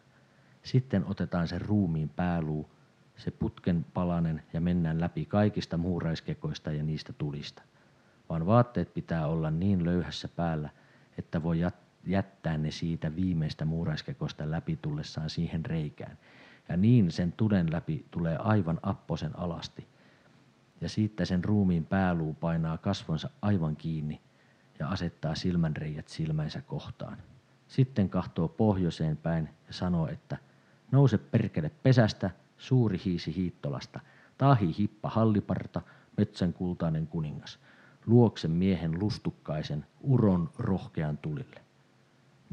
Sitten otetaan se ruumiin pääluu, se putken palanen ja mennään läpi kaikista muuraiskekoista ja niistä tulista. Vaan vaatteet pitää olla niin löyhässä päällä, että voi jättää ne siitä viimeistä muuraiskekosta läpi tullessaan siihen reikään. Ja niin sen tuden läpi tulee aivan apposen alasti. Ja siitä sen ruumiin pääluu painaa kasvonsa aivan kiinni ja asettaa silmänreijät silmänsä kohtaan. Sitten kahtoo pohjoiseen päin ja sanoo, että nouse perkele pesästä, suuri hiisi hiittolasta, tahi hippa halliparta, metsän kultainen kuningas, luoksen miehen lustukkaisen, uron rohkean tulille.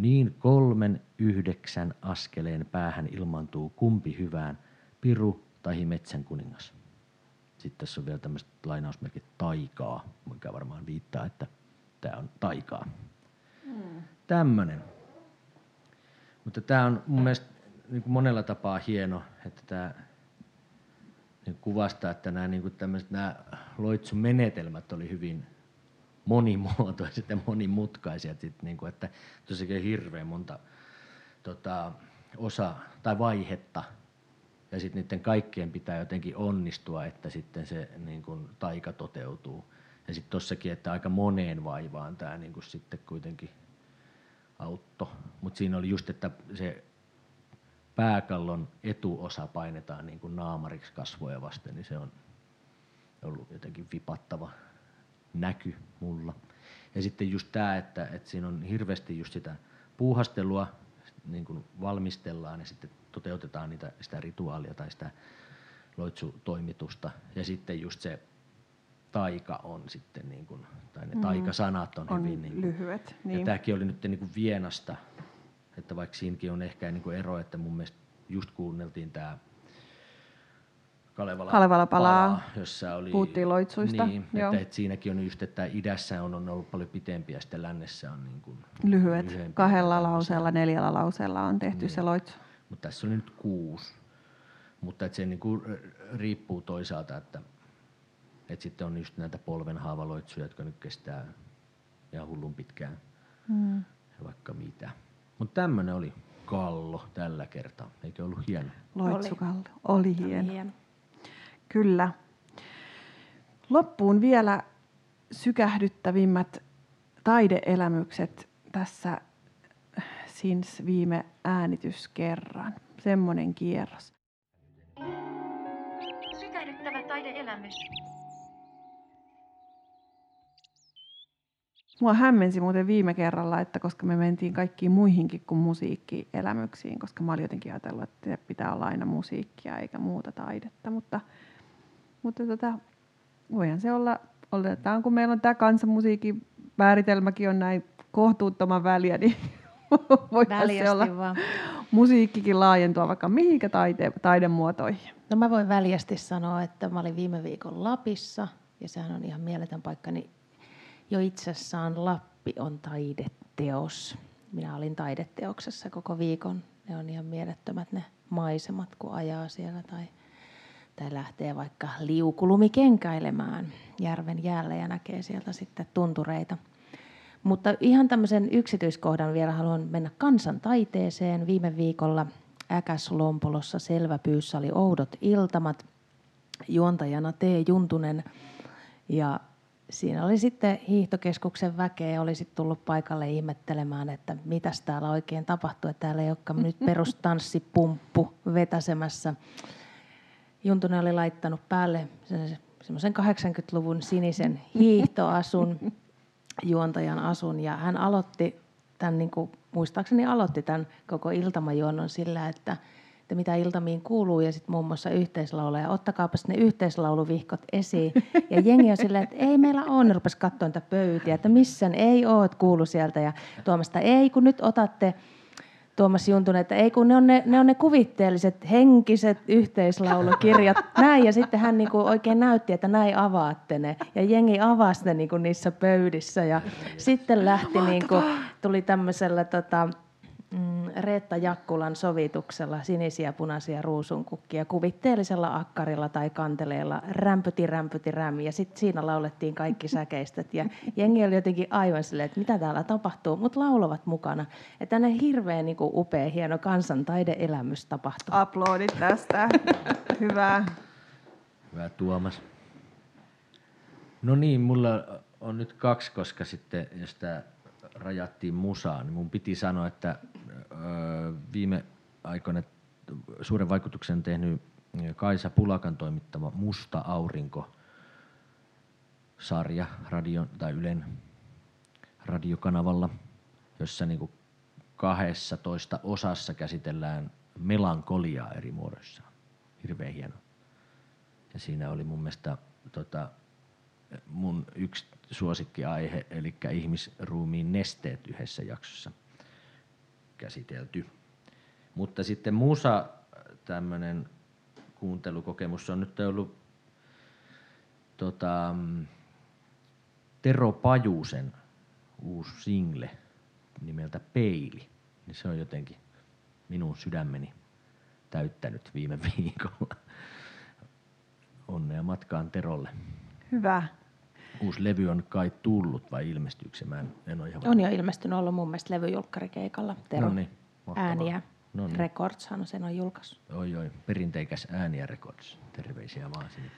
Niin kolmen yhdeksän askeleen päähän ilmantuu kumpi hyvään, piru tai metsän kuningas. Sitten tässä on vielä tämmöiset lainausmerkit taikaa, mikä varmaan viittaa, että tämä on taikaa. Mm. Tämmöinen. Mutta tämä on mun mielestä niin kuin monella tapaa hieno, että tämä niin kuvastaa, että nämä, niin kuin nämä loitsun menetelmät oli hyvin monimuotoiset ja monimutkaisia, sit, kuin, että tosiaan hirveän monta tota, osa tai vaihetta ja sitten niiden kaikkien pitää jotenkin onnistua, että sitten se niin kuin, taika toteutuu. Ja sitten tossakin, että aika moneen vaivaan tämä niin kuin, sitten kuitenkin autto. Mutta siinä oli just, että se pääkallon etuosa painetaan niin kuin naamariksi kasvoja vasten, niin se on ollut jotenkin vipattava näky mulla. Ja sitten just tämä, että, että siinä on hirveästi just sitä puuhastelua, niin kuin valmistellaan ja sitten toteutetaan niitä, sitä rituaalia tai sitä loitsutoimitusta. Ja sitten just se taika on sitten, niin kuin, tai ne mm. taikasanat on, on hyvin niin kuin, lyhyet. Niin. Ja tämäkin oli nyt niin kuin Vienasta, että vaikka siinäkin on ehkä niin kuin ero, että mun mielestä just kuunneltiin tämä Kalevala, Kalevala palaa, palaa jossa oli, puhuttiin loitsuista. Niin, että, että, siinäkin on just, että idässä on, on ollut paljon pitempiä, ja sitten lännessä on niin kuin lyhyet. Kahdella lauseella, neljällä lauseella on tehty niin. se loitsu. Mutta tässä oli nyt kuusi. Mutta että se niin kuin riippuu toisaalta, että, että sitten on just näitä polvenhaavaloitsuja, jotka nyt kestää ihan hullun pitkään. Mm. Ja vaikka mitä. Mutta tämmöinen oli kallo tällä kertaa. Eikö ollut hieno? Loitsukallo. Oli, oli hieno. hieno. Kyllä. Loppuun vielä sykähdyttävimmät taideelämykset tässä Sins viime äänityskerran. Semmoinen kierros. Sykähdyttävä taideelämys. Mua hämmensi muuten viime kerralla, että koska me mentiin kaikkiin muihinkin kuin musiikkielämyksiin, koska mä olin jotenkin ajatellut, että pitää olla aina musiikkia eikä muuta taidetta, mutta mutta tota, voihan se olla, oletetaan kun meillä on tämä kansanmusiikin määritelmäkin on näin kohtuuttoman väliä, niin voihan se olla, musiikkikin laajentua vaikka mihinkä taite, taidemuotoihin? No mä voin väljästi sanoa, että mä olin viime viikon Lapissa ja sehän on ihan mieletön paikka, niin jo itsessään Lappi on taideteos. Minä olin taideteoksessa koko viikon. Ne on ihan mielettömät ne maisemat, kun ajaa siellä tai, tai lähtee vaikka liukulumi kenkäilemään järven jäällä ja näkee sieltä sitten tuntureita. Mutta ihan tämmöisen yksityiskohdan vielä haluan mennä kansantaiteeseen. Viime viikolla Äkäs-Lompolossa Selväpyyssä oli Oudot iltamat. Juontajana T. Juntunen ja siinä oli sitten hiihtokeskuksen väkeä, oli sitten tullut paikalle ihmettelemään, että mitä täällä oikein tapahtuu, että täällä ei olekaan nyt perustanssipumppu vetäsemässä. Juntunen oli laittanut päälle semmoisen 80-luvun sinisen hiihtoasun, juontajan asun, ja hän aloitti tämän, niin kuin, muistaakseni aloitti tämän koko iltamajuonnon sillä, että – että mitä iltamiin kuuluu ja sitten muun muassa yhteislauleja. Ottakaapas ne yhteislauluvihkot esiin. Ja jengi on silleen, että ei meillä ole, ne rupesi katsoa niitä pöytiä, että missä ei ole, että kuulu sieltä. Ja Tuomasta, ei kun nyt otatte Tuomas Juntunen, että ei kun ne on ne, ne, on ne kuvitteelliset henkiset yhteislaulukirjat, näin. Ja sitten hän niinku oikein näytti, että näin avaatte ne. Ja jengi avasi ne niinku niissä pöydissä. Ja sitten lähti, niinku, tuli tämmöisellä tota, Reetta Jakkulan sovituksella sinisiä, punaisia ruusunkukkia kuvitteellisella akkarilla tai kanteleella rämpyti, rämpyti, rämi. Ja sitten siinä laulettiin kaikki säkeistöt. Ja jengi oli jotenkin aivan silleen, että mitä täällä tapahtuu, mutta laulavat mukana. Että tänne hirveän niin kuin, upea, hieno kansantaideelämys tapahtuu. Aplodit tästä. Hyvä. Hyvä Tuomas. No niin, mulla on nyt kaksi, koska sitten, jos tämä rajattiin musaan, niin mun piti sanoa, että viime aikoina suuren vaikutuksen tehnyt Kaisa Pulakan toimittama Musta aurinko sarja radion tai Ylen radiokanavalla, jossa niin 12 osassa käsitellään melankoliaa eri muodoissa. Hirveän hieno. Ja siinä oli mun mielestä tota, mun yksi suosikkiaihe, eli ihmisruumiin nesteet yhdessä jaksossa käsitelty. Mutta sitten musa tämmöinen kuuntelukokemus on nyt ollut tota, Tero Pajusen uusi single nimeltä Peili. Niin se on jotenkin minun sydämeni täyttänyt viime viikolla. Onnea matkaan Terolle. Hyvä uusi levy on kai tullut vai ilmestyykö se? Mä en, en ole ihan on jo ilmestynyt ollut mun mielestä levyjulkkarikeikalla. Tero no niin, ääniä. No niin. Recordshan sen on julkaissut. Oi, oi, perinteikäs ääniä Records. Terveisiä vaan sinne.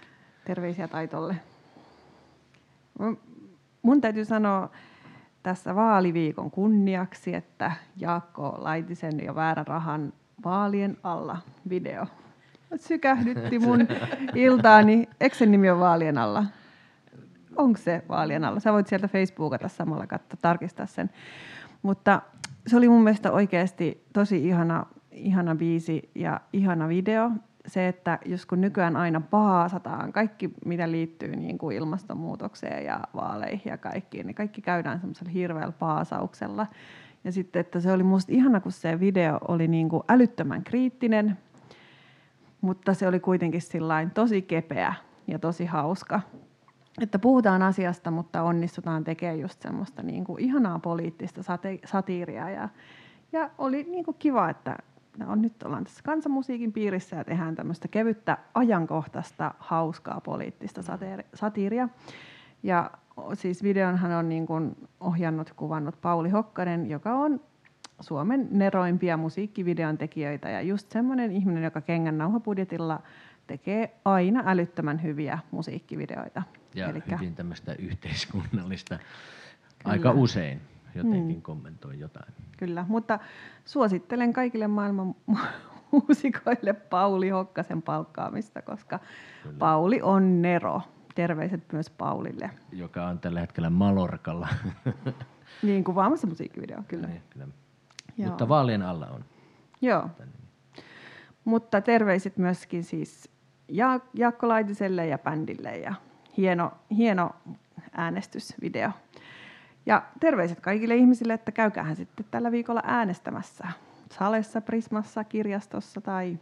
Terveisiä Taitolle. Mun täytyy sanoa tässä vaaliviikon kunniaksi, että Jaakko Laitisen ja Väärän rahan vaalien alla video sykähdytti mun iltaani. Eikö sen nimi ole vaalien alla? Onko se vaalien alla. Sä voit sieltä Facebookata samalla katsoa, tarkistaa sen. Mutta se oli mun mielestä oikeasti tosi ihana, ihana biisi ja ihana video. Se, että jos kun nykyään aina paasataan kaikki, mitä liittyy niin kuin ilmastonmuutokseen ja vaaleihin ja kaikkiin, niin kaikki käydään semmoisella hirveällä paasauksella. Ja sitten, että se oli musta ihana, kun se video oli niin kuin älyttömän kriittinen, mutta se oli kuitenkin tosi kepeä ja tosi hauska että puhutaan asiasta, mutta onnistutaan tekemään just semmoista niin kuin ihanaa poliittista sate- satiiria. Ja, ja oli niin kuin kiva, että on, nyt ollaan tässä kansanmusiikin piirissä ja tehdään tämmöistä kevyttä ajankohtaista, hauskaa poliittista sateeri- satiiria. Ja siis videonhan on niin kuin ohjannut, kuvannut Pauli Hokkanen, joka on Suomen neroimpia musiikkivideon tekijöitä ja just semmoinen ihminen, joka Kengän nauhapudjetilla tekee aina älyttömän hyviä musiikkivideoita. Ja Elikkä... hyvin tämmöistä yhteiskunnallista, Kyllä. aika usein jotenkin hmm. kommentoi jotain. Kyllä, mutta suosittelen kaikille maailman muusikoille Pauli Hokkasen palkkaamista, koska Kyllä. Pauli on Nero. Terveiset myös Paulille. Joka on tällä hetkellä Malorkalla. niin, kuvaamassa musiikkivideo, kyllä. Niin, kyllä. Mutta vaalien alla on. Joo. Tänne. Mutta terveiset myöskin siis ja- Jaakko Laitiselle ja bändille ja hieno, hieno äänestysvideo. Ja terveiset kaikille ihmisille, että käykäähän sitten tällä viikolla äänestämässä. Salessa, Prismassa, kirjastossa tai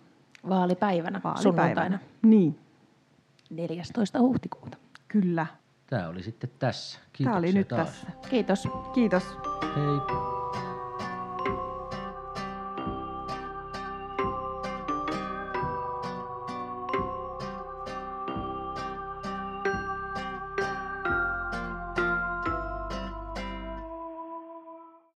Vaalipäivänä, vaalipäivänä. sunnuntaina Niin, 14. huhtikuuta. kyllä. Tämä oli sitten tässä. Tämä oli Kiitoksia nyt taas. tässä. Kiitos. Kiitos. Hei.